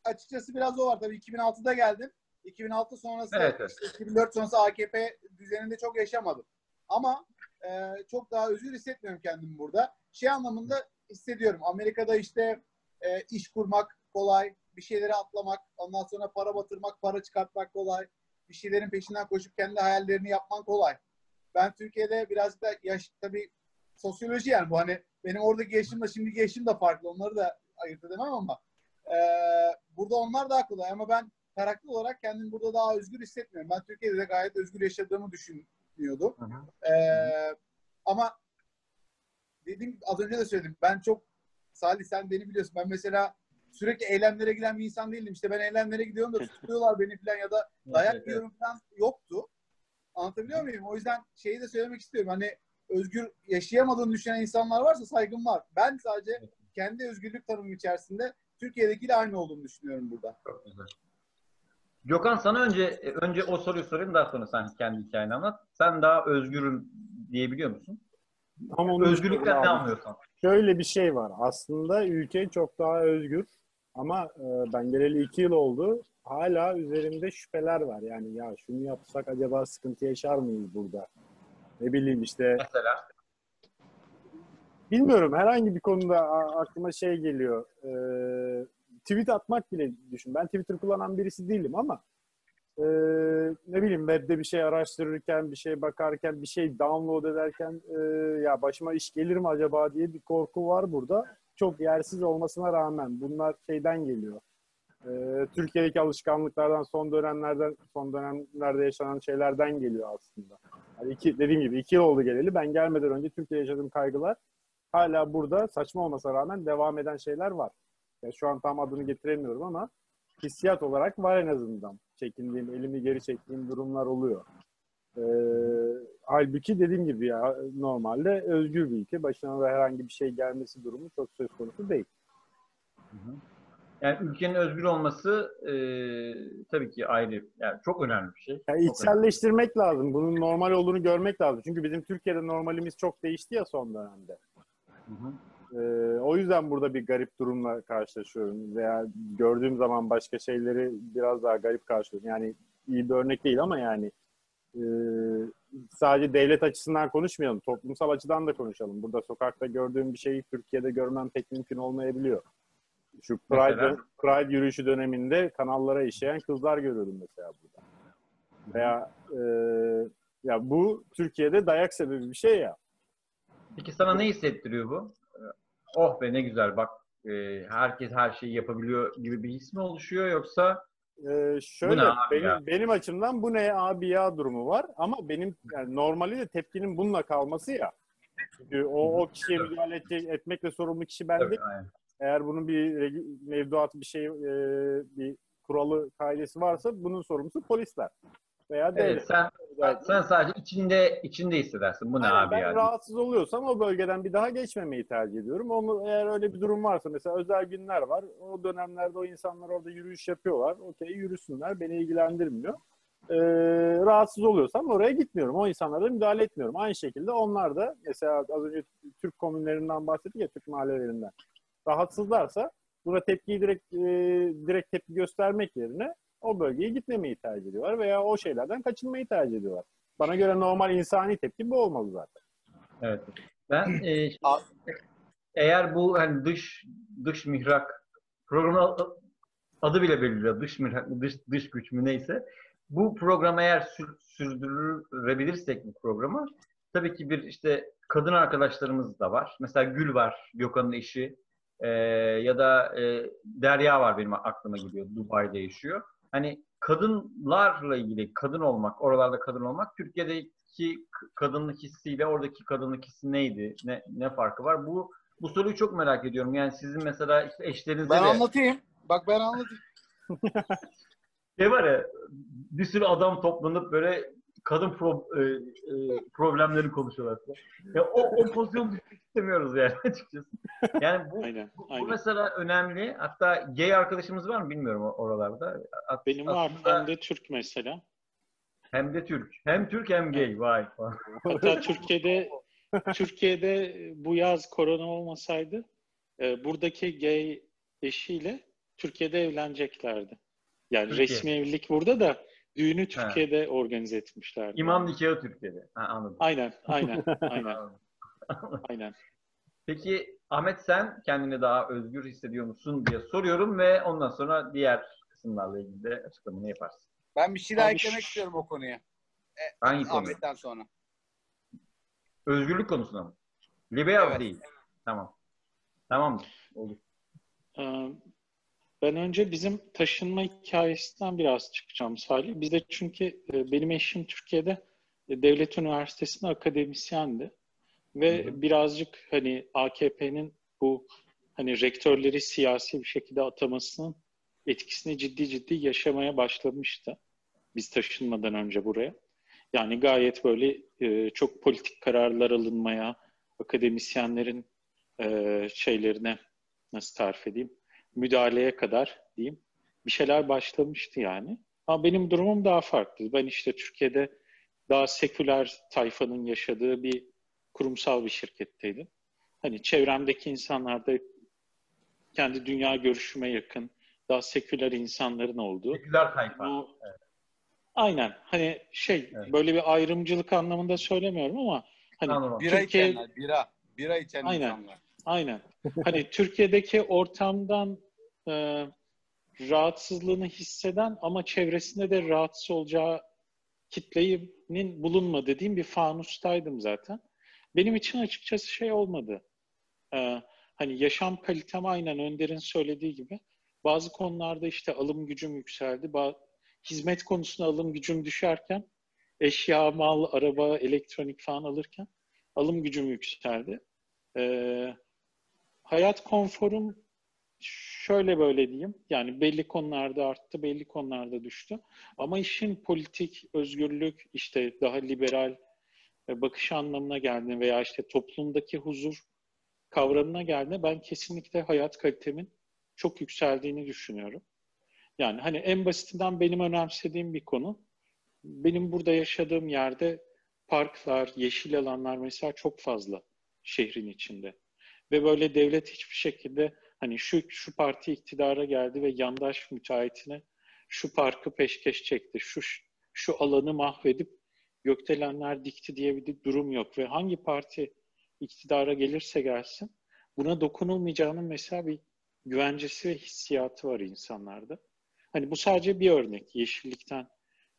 açıkçası biraz o var. Tabii 2006'da geldim. 2006 sonrası Evet, evet. işte 2004 sonrası AKP düzeninde çok yaşamadım. Ama e, çok daha özgür hissetmiyorum kendimi burada. Şey anlamında hissediyorum. Amerika'da işte e, iş kurmak kolay, bir şeyleri atlamak, ondan sonra para batırmak, para çıkartmak kolay. Bir şeylerin peşinden koşup kendi hayallerini yapman kolay. Ben Türkiye'de birazcık da yaş tabii sosyoloji yani bu hani benim oradaki yaşımla şimdiki yaşım da farklı. Onları da ayırt edemem ama e, burada onlar daha kolay ama ben karakter olarak kendimi burada daha özgür hissetmiyorum. Ben Türkiye'de de gayet özgür yaşadığımı düşünüyordum. Hı hı. Ee, ama dediğim az önce de söyledim. Ben çok Salih sen beni biliyorsun. Ben mesela sürekli eylemlere giden bir insan değildim. İşte ben eylemlere gidiyorum da tutuyorlar beni falan ya da dayak yiyorum falan yoktu. Anlatabiliyor muyum? O yüzden şeyi de söylemek istiyorum. Hani özgür yaşayamadığını düşünen insanlar varsa saygım var. Ben sadece kendi özgürlük tanımı içerisinde Türkiye'dekiyle aynı olduğunu düşünüyorum burada. Çok güzel. Gökhan sana önce önce o soruyu sorayım daha sonra sen kendi hikayeni anlat. Sen daha özgürüm diyebiliyor musun? Tam onu Özgürlükten ne abi. Şöyle bir şey var. Aslında ülke çok daha özgür. Ama e, ben geleli iki yıl oldu. Hala üzerimde şüpheler var. Yani ya şunu yapsak acaba sıkıntı yaşar mıyız burada? Ne bileyim işte Mesela bilmiyorum herhangi bir konuda aklıma şey geliyor. Ee, tweet atmak bile düşün. Ben Twitter kullanan birisi değilim ama ee, ne bileyim webde bir şey araştırırken, bir şey bakarken, bir şey download ederken ee, ya başıma iş gelir mi acaba diye bir korku var burada. Çok yersiz olmasına rağmen bunlar şeyden geliyor. Ee, Türkiye'deki alışkanlıklardan son dönemlerden son dönemlerde yaşanan şeylerden geliyor aslında. Yani iki, dediğim gibi iki yıl oldu geleli. Ben gelmeden önce Türkiye'de yaşadığım kaygılar hala burada saçma olmasına rağmen devam eden şeyler var. Ya şu an tam adını getiremiyorum ama hissiyat olarak var en azından. Çekindiğim, elimi geri çektiğim durumlar oluyor. Ee, halbuki dediğim gibi ya normalde özgür bir ülke. Başına da herhangi bir şey gelmesi durumu çok söz konusu değil. yani ülkenin özgür olması e, tabii ki ayrı. Yani çok önemli bir şey. Yani Çok önemli. lazım. Bunun normal olduğunu görmek lazım. Çünkü bizim Türkiye'de normalimiz çok değişti ya son dönemde. Hı hı. Ee, o yüzden burada bir garip durumla karşılaşıyorum veya gördüğüm zaman başka şeyleri biraz daha garip karşılıyorum. Yani iyi bir örnek değil ama yani e, sadece devlet açısından konuşmayalım, toplumsal açıdan da konuşalım. Burada sokakta gördüğüm bir şeyi Türkiye'de görmem pek mümkün olmayabiliyor. Şu Pride, Mesela? Pride yürüyüşü döneminde kanallara işleyen kızlar görüyordum mesela burada. Veya e, ya bu Türkiye'de dayak sebebi bir şey ya. Peki sana ne hissettiriyor bu? Oh be ne güzel bak e, herkes her şeyi yapabiliyor gibi bir his mi oluşuyor yoksa Ee, şöyle benim, ya? benim açımdan bu ne abi ya durumu var ama benim yani normali de tepkinin bununla kalması ya. Çünkü o, o kişiye müdahale edecek, etmekle sorumlu kişi ben değil. Eğer bunun bir mevduat bir şey e, bir kuralı kaidesi varsa bunun sorumlusu polisler veya devlet. Evet, sen, sen sadece içinde içinde hissedersin. Bu ne Aynen, abi ben ya? rahatsız oluyorsam o bölgeden bir daha geçmemeyi tercih ediyorum. Onu, eğer öyle bir durum varsa mesela özel günler var. O dönemlerde o insanlar orada yürüyüş yapıyorlar. Okey yürüsünler. Beni ilgilendirmiyor. Ee, rahatsız oluyorsam oraya gitmiyorum. O insanlara da müdahale etmiyorum. Aynı şekilde onlar da mesela az önce Türk komünlerinden bahsettik ya Türk mahallelerinden. Rahatsızlarsa buna tepkiyi direkt e, direkt tepki göstermek yerine o bölgeye gitmemeyi tercih ediyorlar veya o şeylerden kaçınmayı tercih ediyorlar. Bana göre normal insani tepki bu olmalı zaten. Evet. Ben e, eğer bu hani dış dış mihrak programı adı bile belirliyor. Dış mihrak dış, dış güç mü neyse. Bu programı eğer sür, sürdürebilirsek bu programı tabii ki bir işte kadın arkadaşlarımız da var. Mesela Gül var, Gökhan'ın eşi. Ee, ya da e, Derya var benim aklıma geliyor. Dubai'de yaşıyor. Hani kadınlarla ilgili kadın olmak, oralarda kadın olmak Türkiye'deki kadınlık hissiyle oradaki kadınlık hissi neydi? Ne, ne farkı var? Bu bu soruyu çok merak ediyorum. Yani sizin mesela işte eşlerinizle Ben de anlatayım. Bak ben anlatayım. şey var ya bir sürü adam toplanıp böyle kadın pro, e, e, problemleri konuşuyorlar. Ya o, o pozisyonu düşmek istemiyoruz yani açıkçası. Yani bu, Aynen, bu, bu aynen. mesela önemli. Hatta gay arkadaşımız var mı bilmiyorum oralarda. At- Benim var. Hem de Türk mesela. Hem de Türk. Hem Türk hem gay. Vay. Hatta Türkiye'de Türkiye'de bu yaz korona olmasaydı e, buradaki gay eşiyle Türkiye'de evleneceklerdi. Yani Türkiye. resmi evlilik burada da düğünü Türkiye'de organize etmişlerdi. İmam nikahı Türkiye'de. Ha, anladım. Aynen, aynen, aynen, aynen. Peki Ahmet sen kendini daha özgür hissediyor musun diye soruyorum ve ondan sonra diğer kısımlarla ilgili de açıklamanı yaparsın. Ben bir şey daha Abi eklemek istiyorum o konuya. Hangi konu? Ahmet'ten sonra. Özgürlük konusunda mı? Liberal Evet. değil. Tamam. Tamam. Olur. Ee, Ben önce bizim taşınma hikayesinden biraz çıkacağım Salih. Bizde çünkü e, benim eşim Türkiye'de e, devlet üniversitesinde akademisyendi. Ve Hı hı. birazcık hani AKP'nin bu hani rektörleri siyasi bir şekilde atamasının etkisini ciddi ciddi yaşamaya başlamıştı. Biz taşınmadan önce buraya. Yani gayet böyle e, çok politik kararlar alınmaya, akademisyenlerin e, şeylerine nasıl tarif edeyim, müdahaleye kadar diyeyim bir şeyler başlamıştı yani. Ama benim durumum daha farklı. Ben işte Türkiye'de daha seküler tayfanın yaşadığı bir kurumsal bir şirketteydim. Hani çevremdeki insanlar da kendi dünya görüşüme yakın, daha seküler insanların olduğu. Seküler tayfa. Bu, aynen hani şey Evet. böyle bir ayrımcılık anlamında söylemiyorum ama hani Anladım. Bira Türkiye- içenler, bira. Bira içen Aynen. insanlar. Aynen. Hani Türkiye'deki ortamdan e, rahatsızlığını hisseden ama çevresinde de rahatsız olacağı kitlenin bulunma dediğim bir fanustaydım zaten. Benim için açıkçası şey olmadı. E, hani yaşam kalitem aynen Önder'in söylediği gibi. Bazı konularda işte alım gücüm yükseldi. Ba- hizmet konusunda alım gücüm düşerken eşya, mal, araba, elektronik falan alırken alım gücüm yükseldi. Ee, hayat konforum şöyle böyle diyeyim. Yani belli konularda arttı, belli konularda düştü. Ama işin politik özgürlük, işte daha liberal e, bakış anlamına geldiğinde veya işte toplumdaki huzur kavramına geldiğinde ben kesinlikle hayat kalitemin çok yükseldiğini düşünüyorum. Yani hani en basitinden benim önemsediğim bir konu. Benim burada yaşadığım yerde parklar, yeşil alanlar mesela çok fazla şehrin içinde. Ve böyle devlet hiçbir şekilde hani şu şu parti iktidara geldi ve yandaş müteahhitine şu parkı peşkeş çekti, şu şu alanı mahvedip gökdelenler dikti diye bir durum yok ve hangi parti iktidara gelirse gelsin buna dokunulmayacağının mesela bir güvencesi ve hissiyatı var insanlarda. Hani bu sadece bir örnek yeşillikten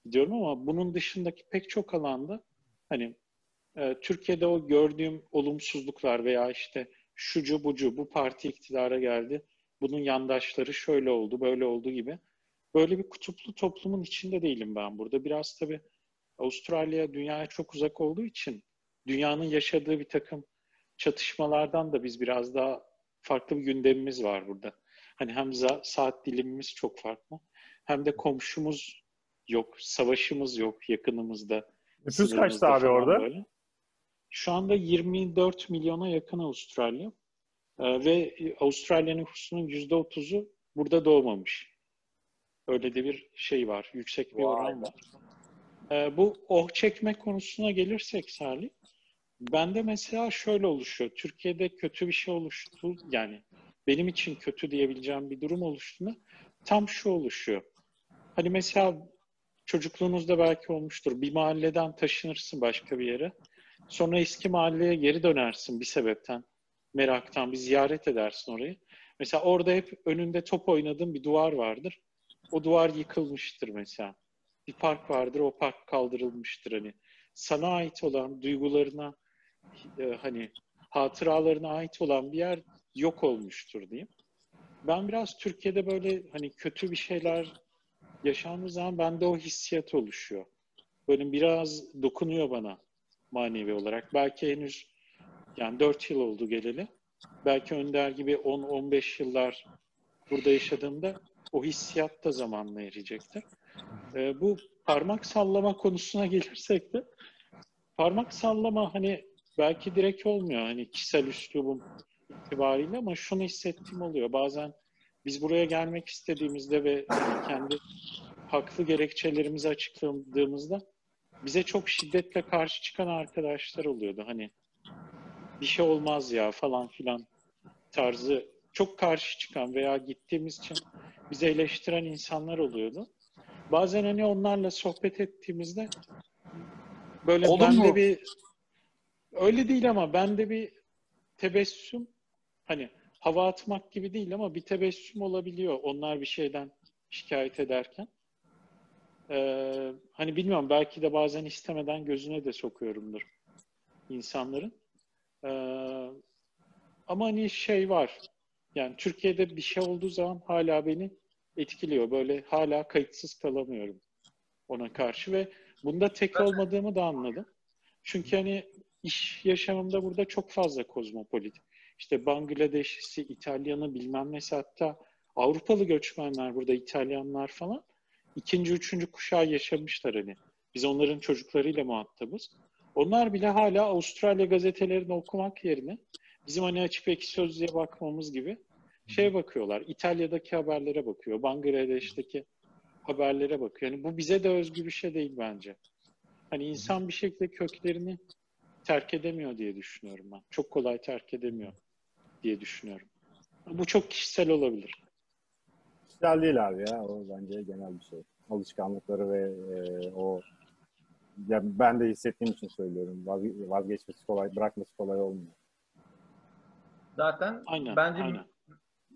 gidiyorum ama bunun dışındaki pek çok alanda hani e, Türkiye'de o gördüğüm olumsuzluklar veya işte şucu bucu bu parti iktidara geldi. Bunun yandaşları şöyle oldu, böyle oldu gibi. Böyle bir kutuplu toplumun içinde değilim ben burada. Biraz tabii Avustralya dünyaya çok uzak olduğu için dünyanın yaşadığı bir takım çatışmalardan da biz biraz daha farklı bir gündemimiz var burada. Hani hem saat dilimimiz çok farklı hem de komşumuz yok, savaşımız yok yakınımızda. Nüfus kaçtı abi orada? böyle. Şu anda 24 milyona yakın Avustralya. Ee, ve Avustralya nüfusunun %30'u burada doğmamış. Öyle de bir şey var. Yüksek bir oran var. Ee, bu oh çekme konusuna gelirsek Salih, bende mesela şöyle oluşuyor. Türkiye'de kötü bir şey oluştu. Yani benim için kötü diyebileceğim bir durum oluştuğunda tam şu oluşuyor. hani mesela çocukluğunuzda belki olmuştur. Bir mahalleden taşınırsın başka bir yere. Sonra eski mahalleye geri dönersin bir sebepten. Meraktan bir ziyaret edersin orayı. Mesela orada hep önünde top oynadığın bir duvar vardır. O duvar yıkılmıştır mesela. Bir park vardır, o park kaldırılmıştır hani. Sana ait olan duygularına, e, hani hatıralarına ait olan bir yer yok olmuştur diyeyim. Ben biraz Türkiye'de böyle hani kötü bir şeyler yaşandığı zaman bende o hissiyat oluşuyor. Böyle biraz dokunuyor bana manevi olarak. Belki henüz yani 4 yıl oldu geleli. Belki Önder gibi 10-15 yıllar burada yaşadığımda o hissiyat da zamanla eriyecektir. Ee, bu parmak sallama konusuna gelirsek de parmak sallama hani belki direkt olmuyor hani kişisel üslubum itibariyle ama şunu hissettiğim oluyor. Bazen biz buraya gelmek istediğimizde ve kendi haklı gerekçelerimizi açıkladığımızda bize çok şiddetle karşı çıkan arkadaşlar oluyordu. Hani bir şey olmaz ya falan filan tarzı çok karşı çıkan veya gittiğimiz için bizi eleştiren insanlar oluyordu. Bazen hani onlarla sohbet ettiğimizde böyle Oldu bende mu? bir öyle değil ama bende bir tebessüm hani hava atmak gibi değil ama bir tebessüm olabiliyor onlar bir şeyden şikayet ederken. Ee, hani bilmiyorum belki de bazen istemeden gözüne de sokuyorumdur insanların. Ee, ama hani şey var. Yani Türkiye'de bir şey olduğu zaman hala beni etkiliyor. Böyle hala kayıtsız kalamıyorum ona karşı ve bunda tek olmadığımı da anladım. Çünkü hani iş yaşamımda burada çok fazla kozmopolit. İşte Bangladeşlisi, İtalyanı bilmem nesi hatta Avrupalı göçmenler burada İtalyanlar falan ikinci, üçüncü kuşağı yaşamışlar hani. Biz onların çocuklarıyla muhatabız. Onlar bile hala Avustralya gazetelerini okumak yerine bizim hani açık ekşi sözlüğe bakmamız gibi şeye bakıyorlar. İtalya'daki haberlere bakıyor. Bangladeş'teki haberlere bakıyor. Yani bu bize de özgü bir şey değil bence. Hani insan bir şekilde köklerini terk edemiyor diye düşünüyorum ben. Çok kolay terk edemiyor diye düşünüyorum. Bu çok kişisel olabilir. Kişisel değil abi ya. O bence genel bir şey. Alışkanlıkları ve e, o ya ben de hissettiğim için söylüyorum. Vazge- Vazgeçmesi kolay, bırakması kolay olmuyor. Zaten Aynen, bence aynen.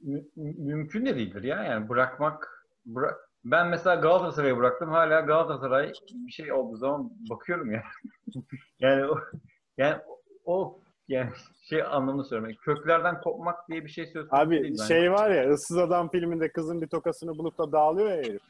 mü- mü- mümkün de değildir ya. Yani bırakmak bıra- ben mesela Galatasaray'ı bıraktım. Hala Galatasaray bir şey olduğu zaman bakıyorum ya. yani o, yani o yani şey anlamını. Yani köklerden kopmak diye bir şey söz konusu Abi değil bence. şey var ya Issız Adam filminde kızın bir tokasını bulup da dağılıyor ya herif.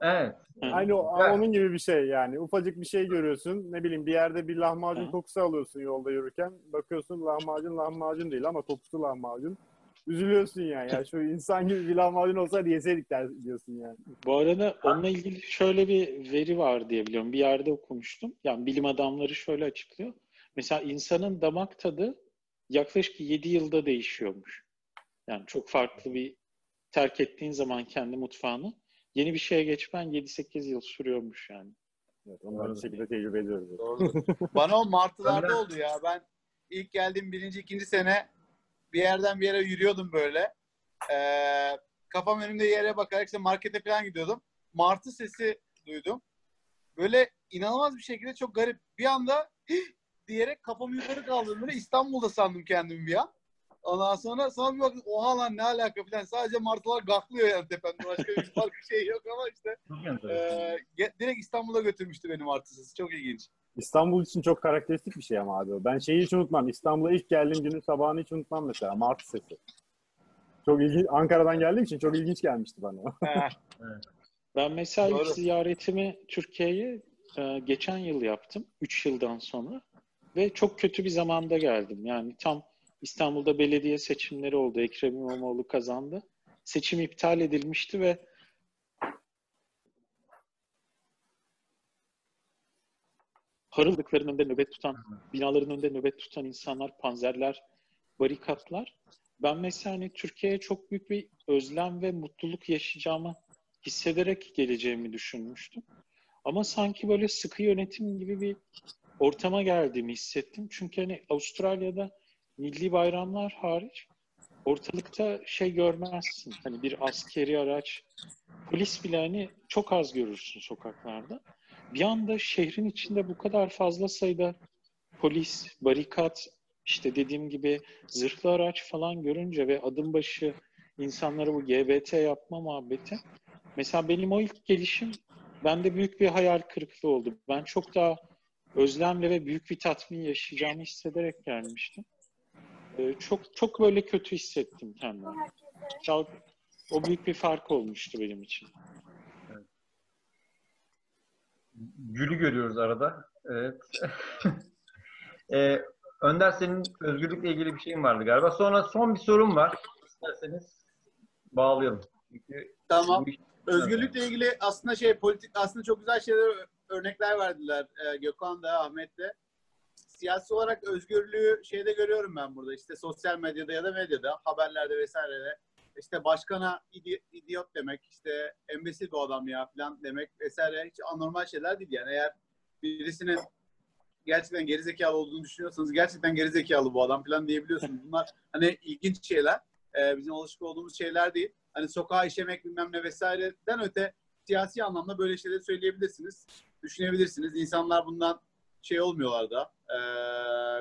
Evet. Aynı o, Evet. onun gibi bir şey yani. Ufacık bir şey görüyorsun. Ne bileyim bir yerde bir lahmacun Hı. kokusu alıyorsun yolda yürürken. Bakıyorsun lahmacun lahmacun değil ama kokusu lahmacun. Üzülüyorsun yani. yani şu insan gibi bir lahmacun olsaydı yeseydik der diyorsun yani. Bu arada onunla ilgili şöyle bir veri var diye biliyorum. Bir yerde okumuştum. Yani bilim adamları şöyle açıklıyor. Mesela insanın damak tadı yaklaşık 7 yılda değişiyormuş. Yani çok farklı bir terk ettiğin zaman kendi mutfağını yeni bir şeye geçmen 7-8 yıl sürüyormuş yani. Evet, onu bir şekilde tecrübe ediyoruz. Doğru. Bana o martılarda oldu ya. Ben ilk geldiğim birinci, ikinci sene bir yerden bir yere yürüyordum böyle. Ee, kafam önümde yere bakarak işte markete falan gidiyordum. Martı sesi duydum. Böyle inanılmaz bir şekilde çok garip. Bir anda! Diyerek kafamı yukarı kaldırdım. Böyle İstanbul'da sandım kendimi bir an. Ondan sonra sonra bir baktım oha lan ne alaka falan. Sadece martılar gaklıyor yani tepemde. Başka bir farklı şey yok ama işte. Ge- direkt İstanbul'a götürmüştü beni martı sesi. Çok ilginç. İstanbul için çok karakteristik bir şey ama abi. Ben şeyi hiç unutmam. İstanbul'a ilk geldiğim günün sabahını hiç unutmam mesela. Martı sesi. Çok ilginç. Ankara'dan geldiğim için çok ilginç gelmişti bana. Ben mesela ilk Doğru. ziyaretimi Türkiye'ye e, geçen yıl yaptım. 3 yıldan sonra. Ve çok kötü bir zamanda geldim. Yani tam İstanbul'da belediye seçimleri oldu. Ekrem İmamoğlu kazandı. Seçim iptal edilmişti ve harıldıkların önünde nöbet tutan, binaların önünde nöbet tutan insanlar, panzerler, barikatlar. Ben mesela hani Türkiye'ye çok büyük bir özlem ve mutluluk yaşayacağımı hissederek geleceğimi düşünmüştüm. Ama sanki böyle sıkı yönetim gibi bir ortama geldiğimi hissettim. Çünkü hani Avustralya'da milli bayramlar hariç ortalıkta şey görmezsin. Hani bir askeri araç polis bile hani çok az görürsün sokaklarda. Bir anda şehrin içinde bu kadar fazla sayıda polis, barikat, işte dediğim gibi zırhlı araç falan görünce ve adım başı insanlara bu GBT yapma muhabbeti. Mesela benim o ilk gelişim bende büyük bir hayal kırıklığı oldu. Ben çok daha özlemle ve büyük bir tatmin yaşayacağımı hissederek gelmiştim. Ee, çok çok böyle kötü hissettim kendimi. O büyük bir fark olmuştu benim için. Gül'ü görüyoruz arada. Evet. ee, Önder senin özgürlükle ilgili bir şeyin vardı galiba. Sonra son bir sorum var. İsterseniz bağlayalım. Çünkü Tamam. Özgürlükle ilgili aslında şey politik aslında çok güzel şeyler örnekler verdiler e, Gökhan da Ahmet de. Siyasi olarak özgürlüğü şeyde görüyorum ben burada işte sosyal medyada ya da medyada haberlerde vesairede işte başkana idi- idiot demek işte embesil bu adam ya falan demek vesaire hiç anormal şeyler değil yani eğer birisinin gerçekten gerizekalı olduğunu düşünüyorsanız gerçekten gerizekalı bu adam falan diyebiliyorsunuz. Bunlar hani ilginç şeyler. Ee, bizim alışık olduğumuz şeyler değil. Hani sokağa işemek bilmem ne vesaireden öte siyasi anlamda böyle şeyleri söyleyebilirsiniz. Düşünebilirsiniz. İnsanlar bundan şey olmuyorlar da e,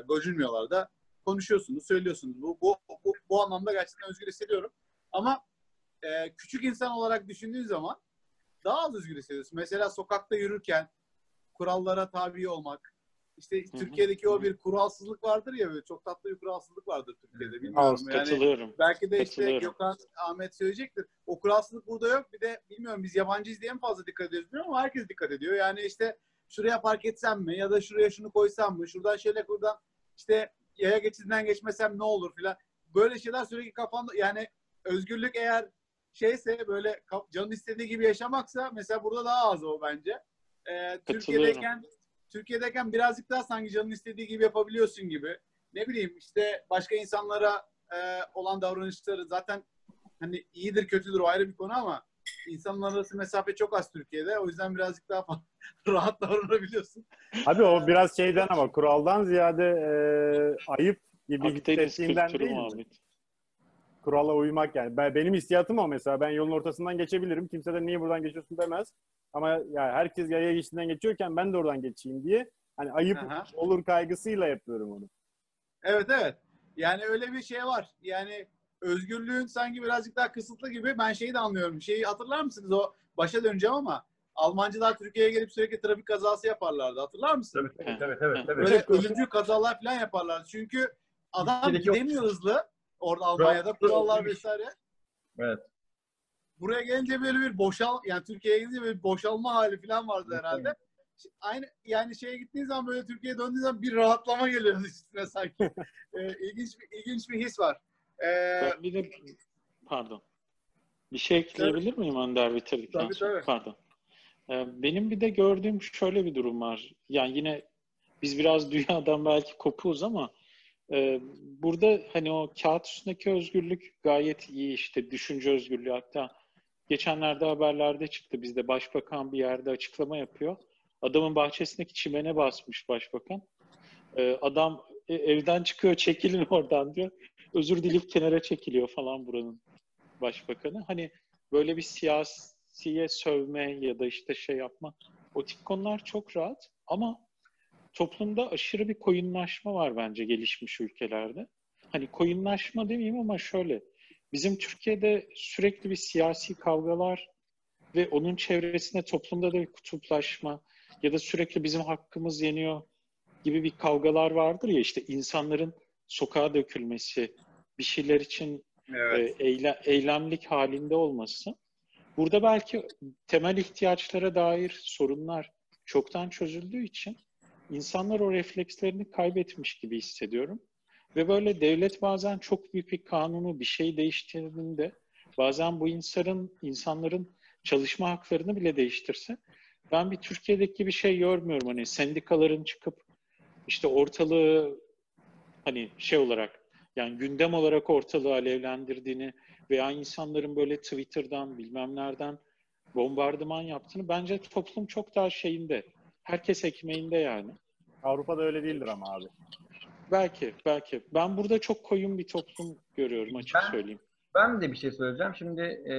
gocunmuyorlar da konuşuyorsunuz, söylüyorsunuz. Bu, bu, bu, bu anlamda gerçekten özgür hissediyorum. Ama e, küçük insan olarak düşündüğün zaman daha az özgür hissediyorsun. Mesela sokakta yürürken kurallara tabi olmak, işte. Türkiye'deki o bir kuralsızlık vardır ya böyle çok tatlı bir kuralsızlık vardır Türkiye'de. Bilmiyorum yani. Katılıyorum. Belki de işte. Gökhan, Ahmet söyleyecektir. O kuralsızlık burada yok. Bir de bilmiyorum biz yabancıyız diye mi fazla dikkat ediyoruz bilmiyorum ama herkes dikkat ediyor. Yani işte şuraya park etsem mi ya da şuraya şunu koysam mı? Şuradan şöyle buradan işte yaya geçidinden geçmesem ne olur filan. Böyle şeyler sürekli kafanda yani özgürlük eğer şeyse böyle canın istediği gibi yaşamaksa mesela burada daha az o bence. Ee, Türkiye'deyken Türkiye'deyken birazcık daha sanki canın istediği gibi yapabiliyorsun gibi. Ne bileyim işte başka insanlara e, olan davranışları zaten hani iyidir kötüdür o ayrı bir konu ama insanlar arası mesafe çok az Türkiye'de. O yüzden birazcık daha rahat davranabiliyorsun. Abi o biraz şeyden ama kuraldan ziyade e, ayıp gibi Akdeniz hissettiğinden değil mi? Kurala uymak yani. Ben, benim hissiyatım o mesela. Ben yolun ortasından geçebilirim. Kimse de niye buradan geçiyorsun demez. Ama yani herkes yaya geçtiğinden geçiyorken ben de oradan geçeyim diye hani ayıp Aha. olur kaygısıyla yapıyorum onu. Evet evet. Yani öyle bir şey var. Yani özgürlüğün sanki birazcık daha kısıtlı gibi. Ben şeyi de anlıyorum. Şeyi hatırlar mısınız? O başa döneceğim ama Almancılar Türkiye'ye gelip sürekli trafik kazası yaparlardı. Hatırlar mısınız? Tabii tabii tabii. tabii, tabii. Böyle ölümcül kazalar falan yaparlardı. Çünkü adam gidemiyor hızlı. Orada Almanya'da Kurallar vesaire. Evet. Buraya gelince böyle bir boşal yani Türkiye'ye gelince böyle bir boşalma hali falan vardı herhalde. Aynı yani şeye gittiğin zaman böyle Türkiye'ye döndüğün zaman bir rahatlama geliyor üstüne sanki. ee, ilginç bir ilginç bir his var. Ee, Ben bir de pardon. Bir şey ekleyebilir miyim Önder bitirdikten Tabii, sonra? tabii. Pardon. Ee, Benim bir de gördüğüm şöyle bir durum var. Yani yine biz biraz dünyadan belki kopuğuz ama e, burada hani o kağıt üstündeki özgürlük gayet iyi işte düşünce özgürlüğü hatta geçenlerde haberlerde çıktı bizde başbakan bir yerde açıklama yapıyor. Adamın bahçesindeki çimene basmış başbakan. Ee, adam e, evden çıkıyor çekilin oradan diyor. Özür dileyip kenara çekiliyor falan buranın başbakanı. Hani böyle bir siyasiye sövme ya da işte şey yapma o tip konular çok rahat ama toplumda aşırı bir koyunlaşma var bence gelişmiş ülkelerde. Hani koyunlaşma demeyeyim ama şöyle bizim Türkiye'de sürekli bir siyasi kavgalar ve onun çevresinde toplumda da bir kutuplaşma ya da sürekli bizim hakkımız yeniyor gibi bir kavgalar vardır ya işte insanların sokağa dökülmesi, bir şeyler için evet. e, eyle- eylemlik halinde olması. Burada belki temel ihtiyaçlara dair sorunlar çoktan çözüldüğü için insanlar o reflekslerini kaybetmiş gibi hissediyorum. Ve böyle devlet bazen çok büyük bir kanunu bir şey değiştirdiğinde bazen bu insanın insanların çalışma haklarını bile değiştirse ben bir Türkiye'deki bir şey görmüyorum. Hani sendikaların çıkıp işte ortalığı hani şey olarak yani gündem olarak ortalığı alevlendirdiğini veya insanların böyle Twitter'dan bilmem nereden bombardıman yaptığını bence toplum çok daha şeyinde. Herkes ekmeğinde yani. Avrupa'da öyle değildir ama abi. Belki, belki. Ben burada çok koyun bir toplum görüyorum açık Ben- söyleyeyim. Ben de bir şey söyleyeceğim. Şimdi e,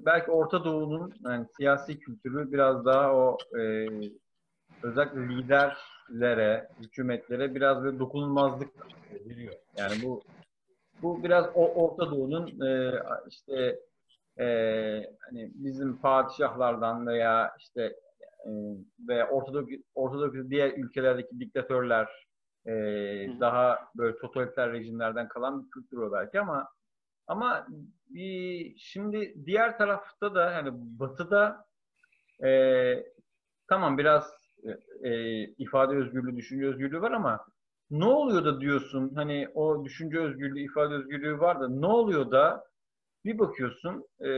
belki Orta Doğu'nun yani siyasi kültürü biraz daha o e, özellikle liderlere, hükümetlere biraz böyle dokunulmazlık veriyor. Yani bu bu biraz o Orta Doğu'nun e, işte e, hani bizim padişahlardan veya işte e, ve Ortadoks Ortodoks diğer ülkelerdeki diktatörler e, daha böyle totaliter rejimlerden kalan bir kültür o belki ama ama bir, şimdi diğer tarafta da yani batıda e, tamam biraz e, ifade özgürlüğü, düşünce özgürlüğü var ama ne oluyor da diyorsun? Hani o düşünce özgürlüğü, ifade özgürlüğü var da ne oluyor da bir bakıyorsun e,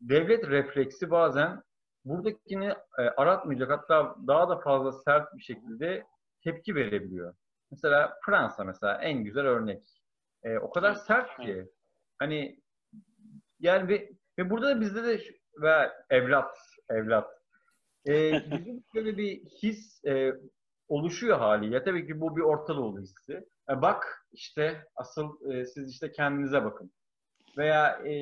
devlet refleksi bazen buradakini e, aratmayacak hatta daha da fazla sert bir şekilde tepki verebiliyor. Mesela Fransa mesela en güzel örnek. E, o kadar sert ki hani yani ve, ve burada da bizde de ve evlat evlat e, bizim böyle bir his e, oluşuyor haliyle. Tabii ki bu bir Orta Doğu hissi. E, bak işte asıl e, siz işte kendinize bakın. Veya e,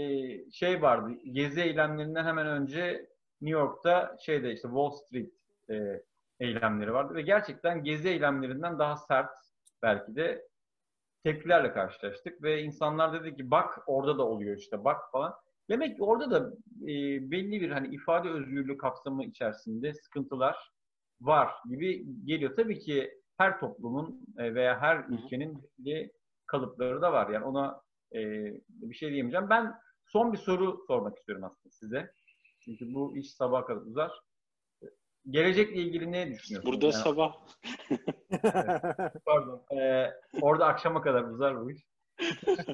şey vardı gezi eylemlerinden hemen önce New York'ta şeyde işte Wall Street e, eylemleri vardı ve gerçekten gezi eylemlerinden daha sert belki de tepkilerle karşılaştık ve insanlar dedi ki bak orada da oluyor işte bak falan. Demek ki orada da e, belli bir hani ifade özgürlüğü kapsamı içerisinde sıkıntılar var gibi geliyor. Tabii ki her toplumun e, veya her ülkenin belli kalıpları da var. Yani ona e, bir şey diyemeyeceğim. Ben son bir soru sormak istiyorum aslında size. Çünkü bu iş sabaha kadar uzar. Gelecekle ilgili ne düşünüyorsunuz? Burada yani, sabah. Pardon. Ee, orada akşama kadar uzar bu iş.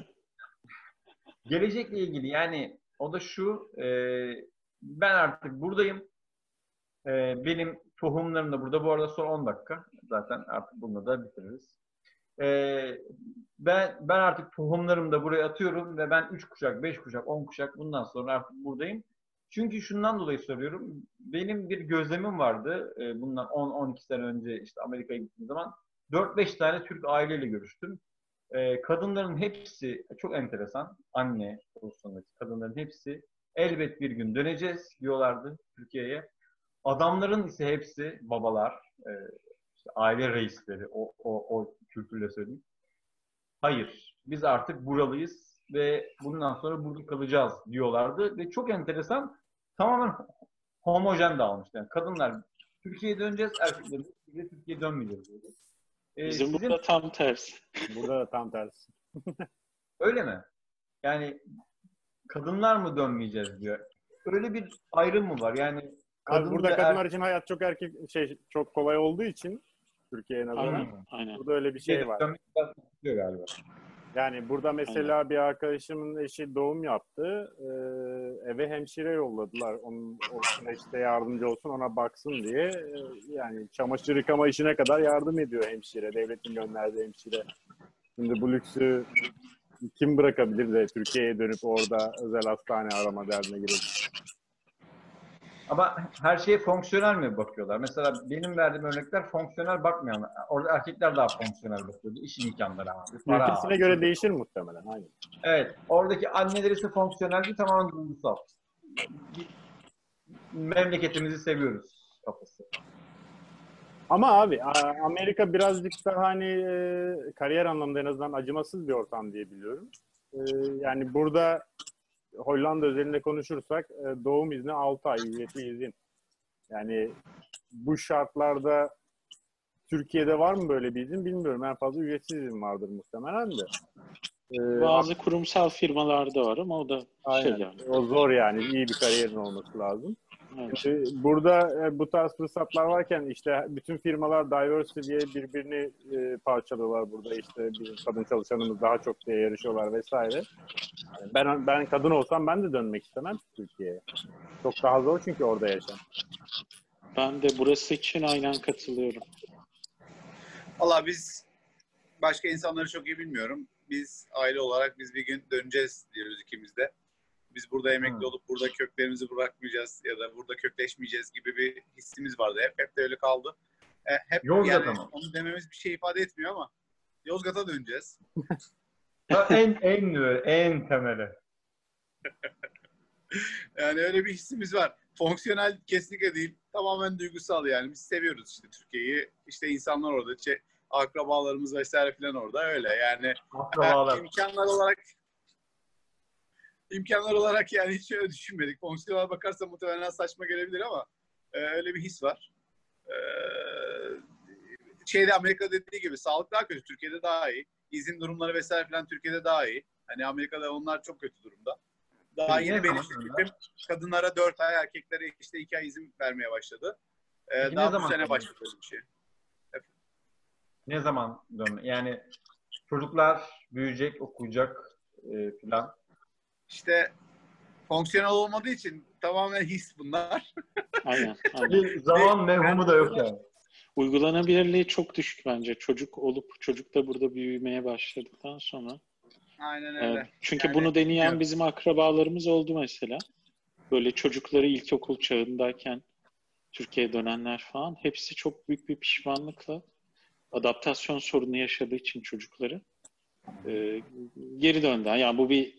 Gelecekle ilgili yani o da şu e, ben artık buradayım. E, benim tohumlarım da burada. Bu arada son 10 dakika. Zaten artık bunu da bitiririz. E, ben ben artık tohumlarımı da buraya atıyorum ve ben 3 kuşak, 5 kuşak, 10 kuşak bundan sonra artık buradayım. Çünkü şundan dolayı soruyorum. Benim bir gözlemim vardı. E, bundan 10-12 sene önce işte Amerika'ya gittiğim zaman 4-5 tane Türk aileyle görüştüm. E, kadınların hepsi çok enteresan. Anne pozisyondaki kadınların hepsi elbet bir gün döneceğiz diyorlardı Türkiye'ye. Adamların ise hepsi babalar, e, işte aile reisleri, o, o, o kültürle söyleyeyim. Hayır, biz artık buralıyız ve bundan sonra burada kalacağız diyorlardı ve çok enteresan tamamen homojen dağılmıştı. Yani kadınlar Türkiye'ye döneceğiz, erkekler Türkiye'ye dönmeyeceğiz diyordu. Ee, Bizim sizin... burada tam tersi. Burada da tam tersi. Öyle mi? Yani kadınlar mı dönmeyeceğiz diyor. Öyle bir ayrım mı var? Yani Abi burada kadınlar er... için hayat çok erkek şey çok kolay olduğu için Türkiye'ye nazaran. Aynen, aynen. Burada öyle bir şey, şey var. Galiba. Yani burada mesela Aynen. bir arkadaşımın eşi doğum yaptı. Ee, eve hemşire yolladılar. Onun o işte yardımcı olsun ona baksın diye. Ee, yani çamaşır yıkama işine kadar yardım ediyor hemşire. Devletin gönderdiği hemşire. Şimdi bu lüksü kim bırakabilir de Türkiye'ye dönüp orada özel hastane arama derdine girebilir? Ama her şeye fonksiyonel mi bakıyorlar? Mesela benim verdiğim örnekler fonksiyonel bakmayan. Orada erkekler daha fonksiyonel bakıyordu. İş imkanları abi. Para Ülkesine abi. göre değişir muhtemelen. Aynen. Evet. Oradaki anneler ise fonksiyonel değil tamamen duygusal. Memleketimizi seviyoruz kafası. Ama abi Amerika birazcık daha hani e, kariyer anlamında en azından acımasız bir ortam diye biliyorum. E, yani burada Hollanda özelinde konuşursak e, doğum izni 6 ay ücretli izin. Yani bu şartlarda Türkiye'de var mı böyle bir izin bilmiyorum. En fazla ücretsiz izin vardır muhtemelen de. Ee, Bazı kurumsal firmalarda var ama o da aynen. şey yani. O zor yani. iyi bir kariyerin olması lazım. Evet. burada e, bu tarz fırsatlar varken işte bütün firmalar diversity diye birbirini e, parçalıyorlar burada işte bir kadın çalışanımız daha çok diye yarışıyorlar vesaire. Yani ben ben kadın olsam ben de dönmek istemem Türkiye'ye. Çok daha zor çünkü orada yaşam. Ben de burası için aynen katılıyorum. Valla biz başka insanları çok iyi bilmiyorum. Biz aile olarak biz bir gün döneceğiz diyoruz ikimiz de biz burada emekli olup burada köklerimizi bırakmayacağız ya da burada kökleşmeyeceğiz gibi bir hissimiz vardı. Hep hep de öyle kaldı. E, hep Yozgat'a yani mı? onu dememiz bir şey ifade etmiyor ama Yozgat'a döneceğiz. en en en temeli. yani öyle bir hissimiz var. Fonksiyonel kesinlikle değil. Tamamen duygusal yani. Biz seviyoruz işte Türkiye'yi. İşte insanlar orada. Akrabalarımız vesaire falan orada öyle. Yani Akrabalar. imkanlar olarak imkanlar olarak yani hiç öyle düşünmedik. Fonksiyonel bakarsa muhtemelen saçma gelebilir ama e, öyle bir his var. E, şeyde Amerika dediği gibi sağlık daha kötü. Türkiye'de daha iyi. İzin durumları vesaire falan Türkiye'de daha iyi. Hani Amerika'da onlar çok kötü durumda. Daha yeni benim hüküm kadınlara 4 ay, erkeklere işte 2 ay izin vermeye başladı. Ee, Peki daha bu sene başladı bir şey. Ne zaman dönme? Yani çocuklar büyüyecek, okuyacak e, filan. İşte fonksiyonel olmadığı için tamamen his bunlar. Aynen. aynen. Bir zaman mevhumu da yok yani. Uygulanabilirliği çok düşük bence. Çocuk olup çocuk da burada büyümeye başladıktan sonra. Aynen öyle. Evet. Çünkü Yani bunu deneyen bilmiyorum. bizim akrabalarımız oldu mesela. Böyle çocukları ilkokul çağındayken Türkiye'ye dönenler falan hepsi çok büyük bir pişmanlıkla adaptasyon sorunu yaşadığı için çocukları e, geri döndü. Yani bu bir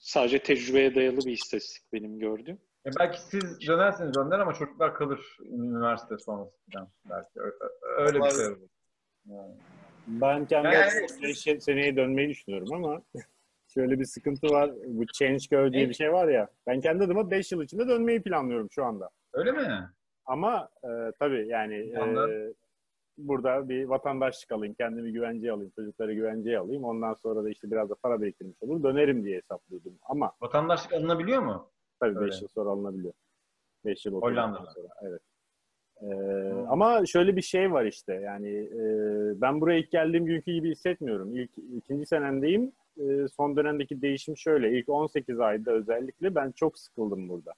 sadece tecrübeye dayalı bir istatistik benim gördüğüm. E belki siz dönerseniz döner ama çocuklar kalır üniversite sonrası falan. Belki öyle, öyle bir şey olur. Yani. Ben kendi Yani- açımdan beş seneye dönmeyi düşünüyorum ama şöyle bir sıkıntı var. Bu change curve diye bir şey var ya. Ben kendi adıma 5 yıl içinde dönmeyi planlıyorum şu anda. Öyle mi? Ama e, tabii yani e. burada bir vatandaşlık alayım, kendimi güvenceye alayım, çocukları güvenceye alayım. Ondan sonra da işte biraz da para biriktirmiş olur. Dönerim diye hesaplıyordum. Ama Vatandaşlık alınabiliyor mu? tabii Öyle. 5 yıl sonra alınabiliyor. 5 yıl Hollanda'da. sonra. Evet. Ee, ama şöyle bir şey var işte yani e, ben buraya ilk geldiğim günkü gibi hissetmiyorum. İlk ikinci senemdeyim. E, son dönemdeki değişim şöyle. İlk 18 ayda özellikle ben çok sıkıldım burada.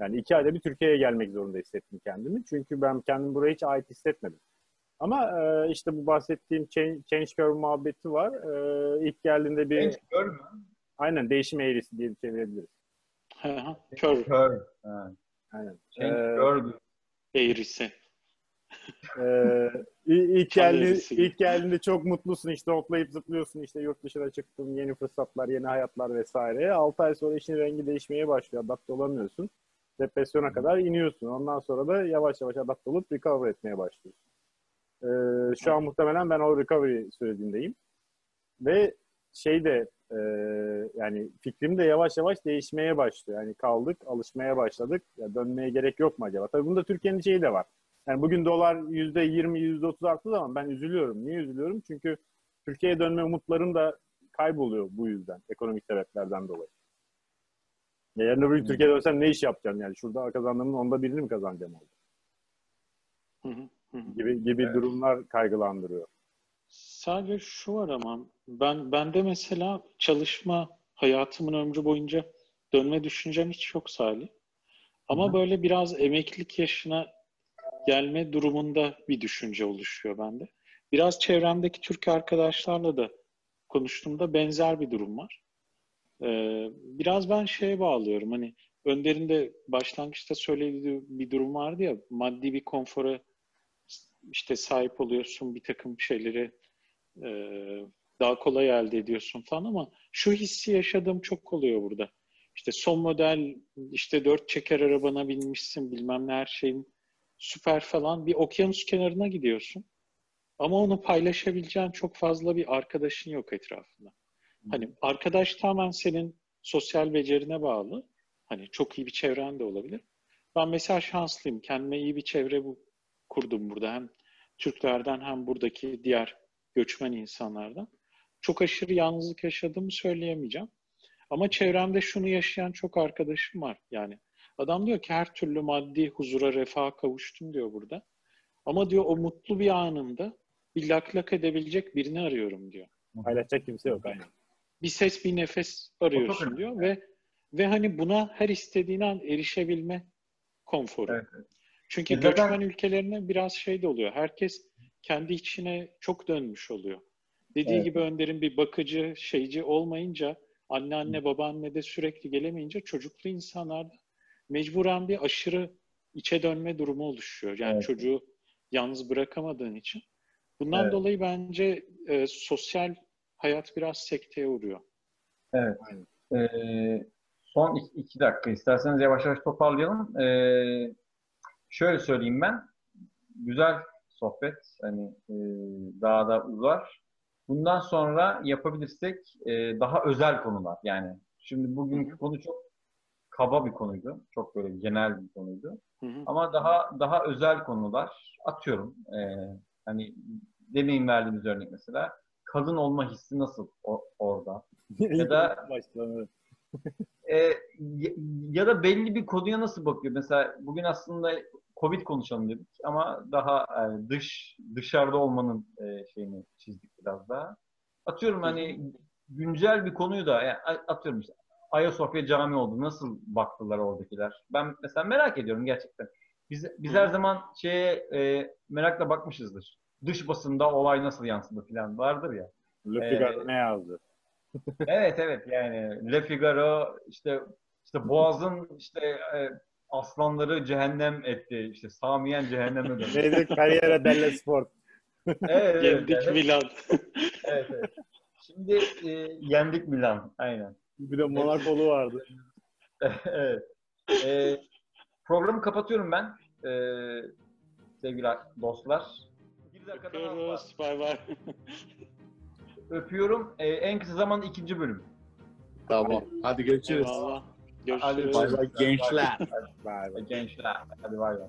Yani iki ayda bir Türkiye'ye gelmek zorunda hissettim kendimi. Çünkü ben kendimi buraya hiç ait hissetmedim. Ama e, işte bu bahsettiğim change, change curve muhabbeti var. E, ilk geldiğinde bir Genç kör mü? aynen değişim eğrisi diye çevirebiliriz. Kör Kör. Ha. Aynen. Genç Ee, kör. eğrisi. Ee, il- ilk, geldi, ilk geldiğinde çok mutlusun işte hoplayıp zıplıyorsun işte yurt dışına çıktım yeni fırsatlar yeni hayatlar vesaire 6 ay sonra işin rengi değişmeye başlıyor adapte olamıyorsun depresyona kadar iniyorsun ondan sonra da yavaş yavaş adapte olup recover etmeye başlıyorsun Ee, şu an muhtemelen ben o recovery sürecindeyim ve şey de e, yani fikrim de yavaş yavaş değişmeye başlıyor yani kaldık alışmaya başladık ya dönmeye gerek yok mu acaba tabii bunda Türkiye'nin şeyi de var yani bugün dolar yüzde yirmi, yüzde otuz arttığı zaman ben üzülüyorum. Niye üzülüyorum? Çünkü Türkiye'ye dönme umutlarım da kayboluyor bu yüzden. Ekonomik sebeplerden dolayı. Ya yarın öbür gün Türkiye'ye dönsem ne iş yapacağım yani? Şurada kazandığımın onda birini mi kazanacağım hı, hı hı. Gibi, gibi Evet. durumlar kaygılandırıyor. Sadece şu var ama ben bende mesela çalışma hayatımın ömrü boyunca dönme düşüncem hiç yok Salih. Ama Hı böyle biraz emeklilik yaşına gelme durumunda bir düşünce oluşuyor bende. Biraz çevremdeki Türk arkadaşlarla da konuştuğumda benzer bir durum var. Ee, biraz ben şeye bağlıyorum hani Önder'in de başlangıçta söylediği bir durum vardı ya maddi bir konfora işte sahip oluyorsun bir takım şeyleri e, daha kolay elde ediyorsun falan ama şu hissi yaşadığım çok oluyor burada. İşte son model işte dört çeker arabana binmişsin bilmem ne her şeyin süper falan bir okyanus kenarına gidiyorsun. Ama onu paylaşabileceğin çok fazla bir arkadaşın yok etrafında. Hani arkadaş tamamen senin sosyal becerine bağlı. Hani çok iyi bir çevren de olabilir. Ben mesela şanslıyım. Kendime iyi bir çevre bu, kurdum burada. Hem Türklerden hem buradaki diğer göçmen insanlardan. Çok aşırı yalnızlık yaşadığımı söyleyemeyeceğim. Ama çevremde şunu yaşayan çok arkadaşım var. Yani adam diyor ki her türlü maddi huzura, refaha kavuştum diyor burada. Ama diyor o mutlu bir anında bir lak lak edebilecek birini arıyorum diyor. Paylaşacak kimse yok aynen. Bir ses, bir nefes arıyorsun diyor ve ve hani buna her istediğin an erişebilme konforu. Evet, evet. Çünkü E zaten- göçmen ülkelerine biraz şey de oluyor. Herkes kendi içine çok dönmüş oluyor. Dediği Evet. gibi Önder'in bir bakıcı, şeyci olmayınca, anneanne, babaanne de sürekli gelemeyince çocuklu insanlarda mecburen bir aşırı içe dönme durumu oluşuyor. Yani Evet. çocuğu yalnız bırakamadığın için. Bundan Evet. dolayı bence e, sosyal hayat biraz sekteye uğruyor. Evet. Aynen. Ee, son iki, iki dakika isterseniz yavaş yavaş toparlayalım. Ee, şöyle söyleyeyim ben. Güzel sohbet. Hani e, daha da uzar. Bundan sonra yapabilirsek e, daha özel konular. Yani şimdi bugünkü konu çok kaba bir konuydu. Çok böyle genel bir konuydu. Hı hı. Ama daha daha özel konular atıyorum. Ee, hani demin verdiğimiz örnek mesela kadın olma hissi nasıl o- orada? Ya da. E, ya- da belli bir konuya nasıl bakıyor? Mesela bugün aslında Covid konuşalım dedik ama daha e, dış dışarıda olmanın e, şeyini çizdik biraz daha. Atıyorum hani güncel bir konuyu da yani atıyorum işte Ayasofya Cami oldu. Nasıl baktılar oradakiler? Ben mesela merak ediyorum gerçekten. Biz, biz her zaman şeye e, merakla bakmışızdır. Dış basında olay nasıl yansıdı falan vardır ya. Le Ee, Figaro ne yazdı? Evet evet yani Le Figaro işte işte Boğaz'ın işte e, aslanları cehennem etti. işte Samiyen cehenneme döndü. Neydi? Kariyere delle sport. evet, Yendik evet, Milan. evet, evet. Şimdi e, yendik Milan. Aynen. Bir de Monakolu vardı. evet. E, programı kapatıyorum ben. E, sevgili dostlar. Bir dakikadan. Öpüyoruz. Bay bay. Öpüyorum. E, en kısa zamanda ikinci bölüm. Tamam. Hadi görüşürüz. Eyvallah. Hadi Görüşürüz. Bay bay gençler. Bay bay. Gençler. Hadi bay bay.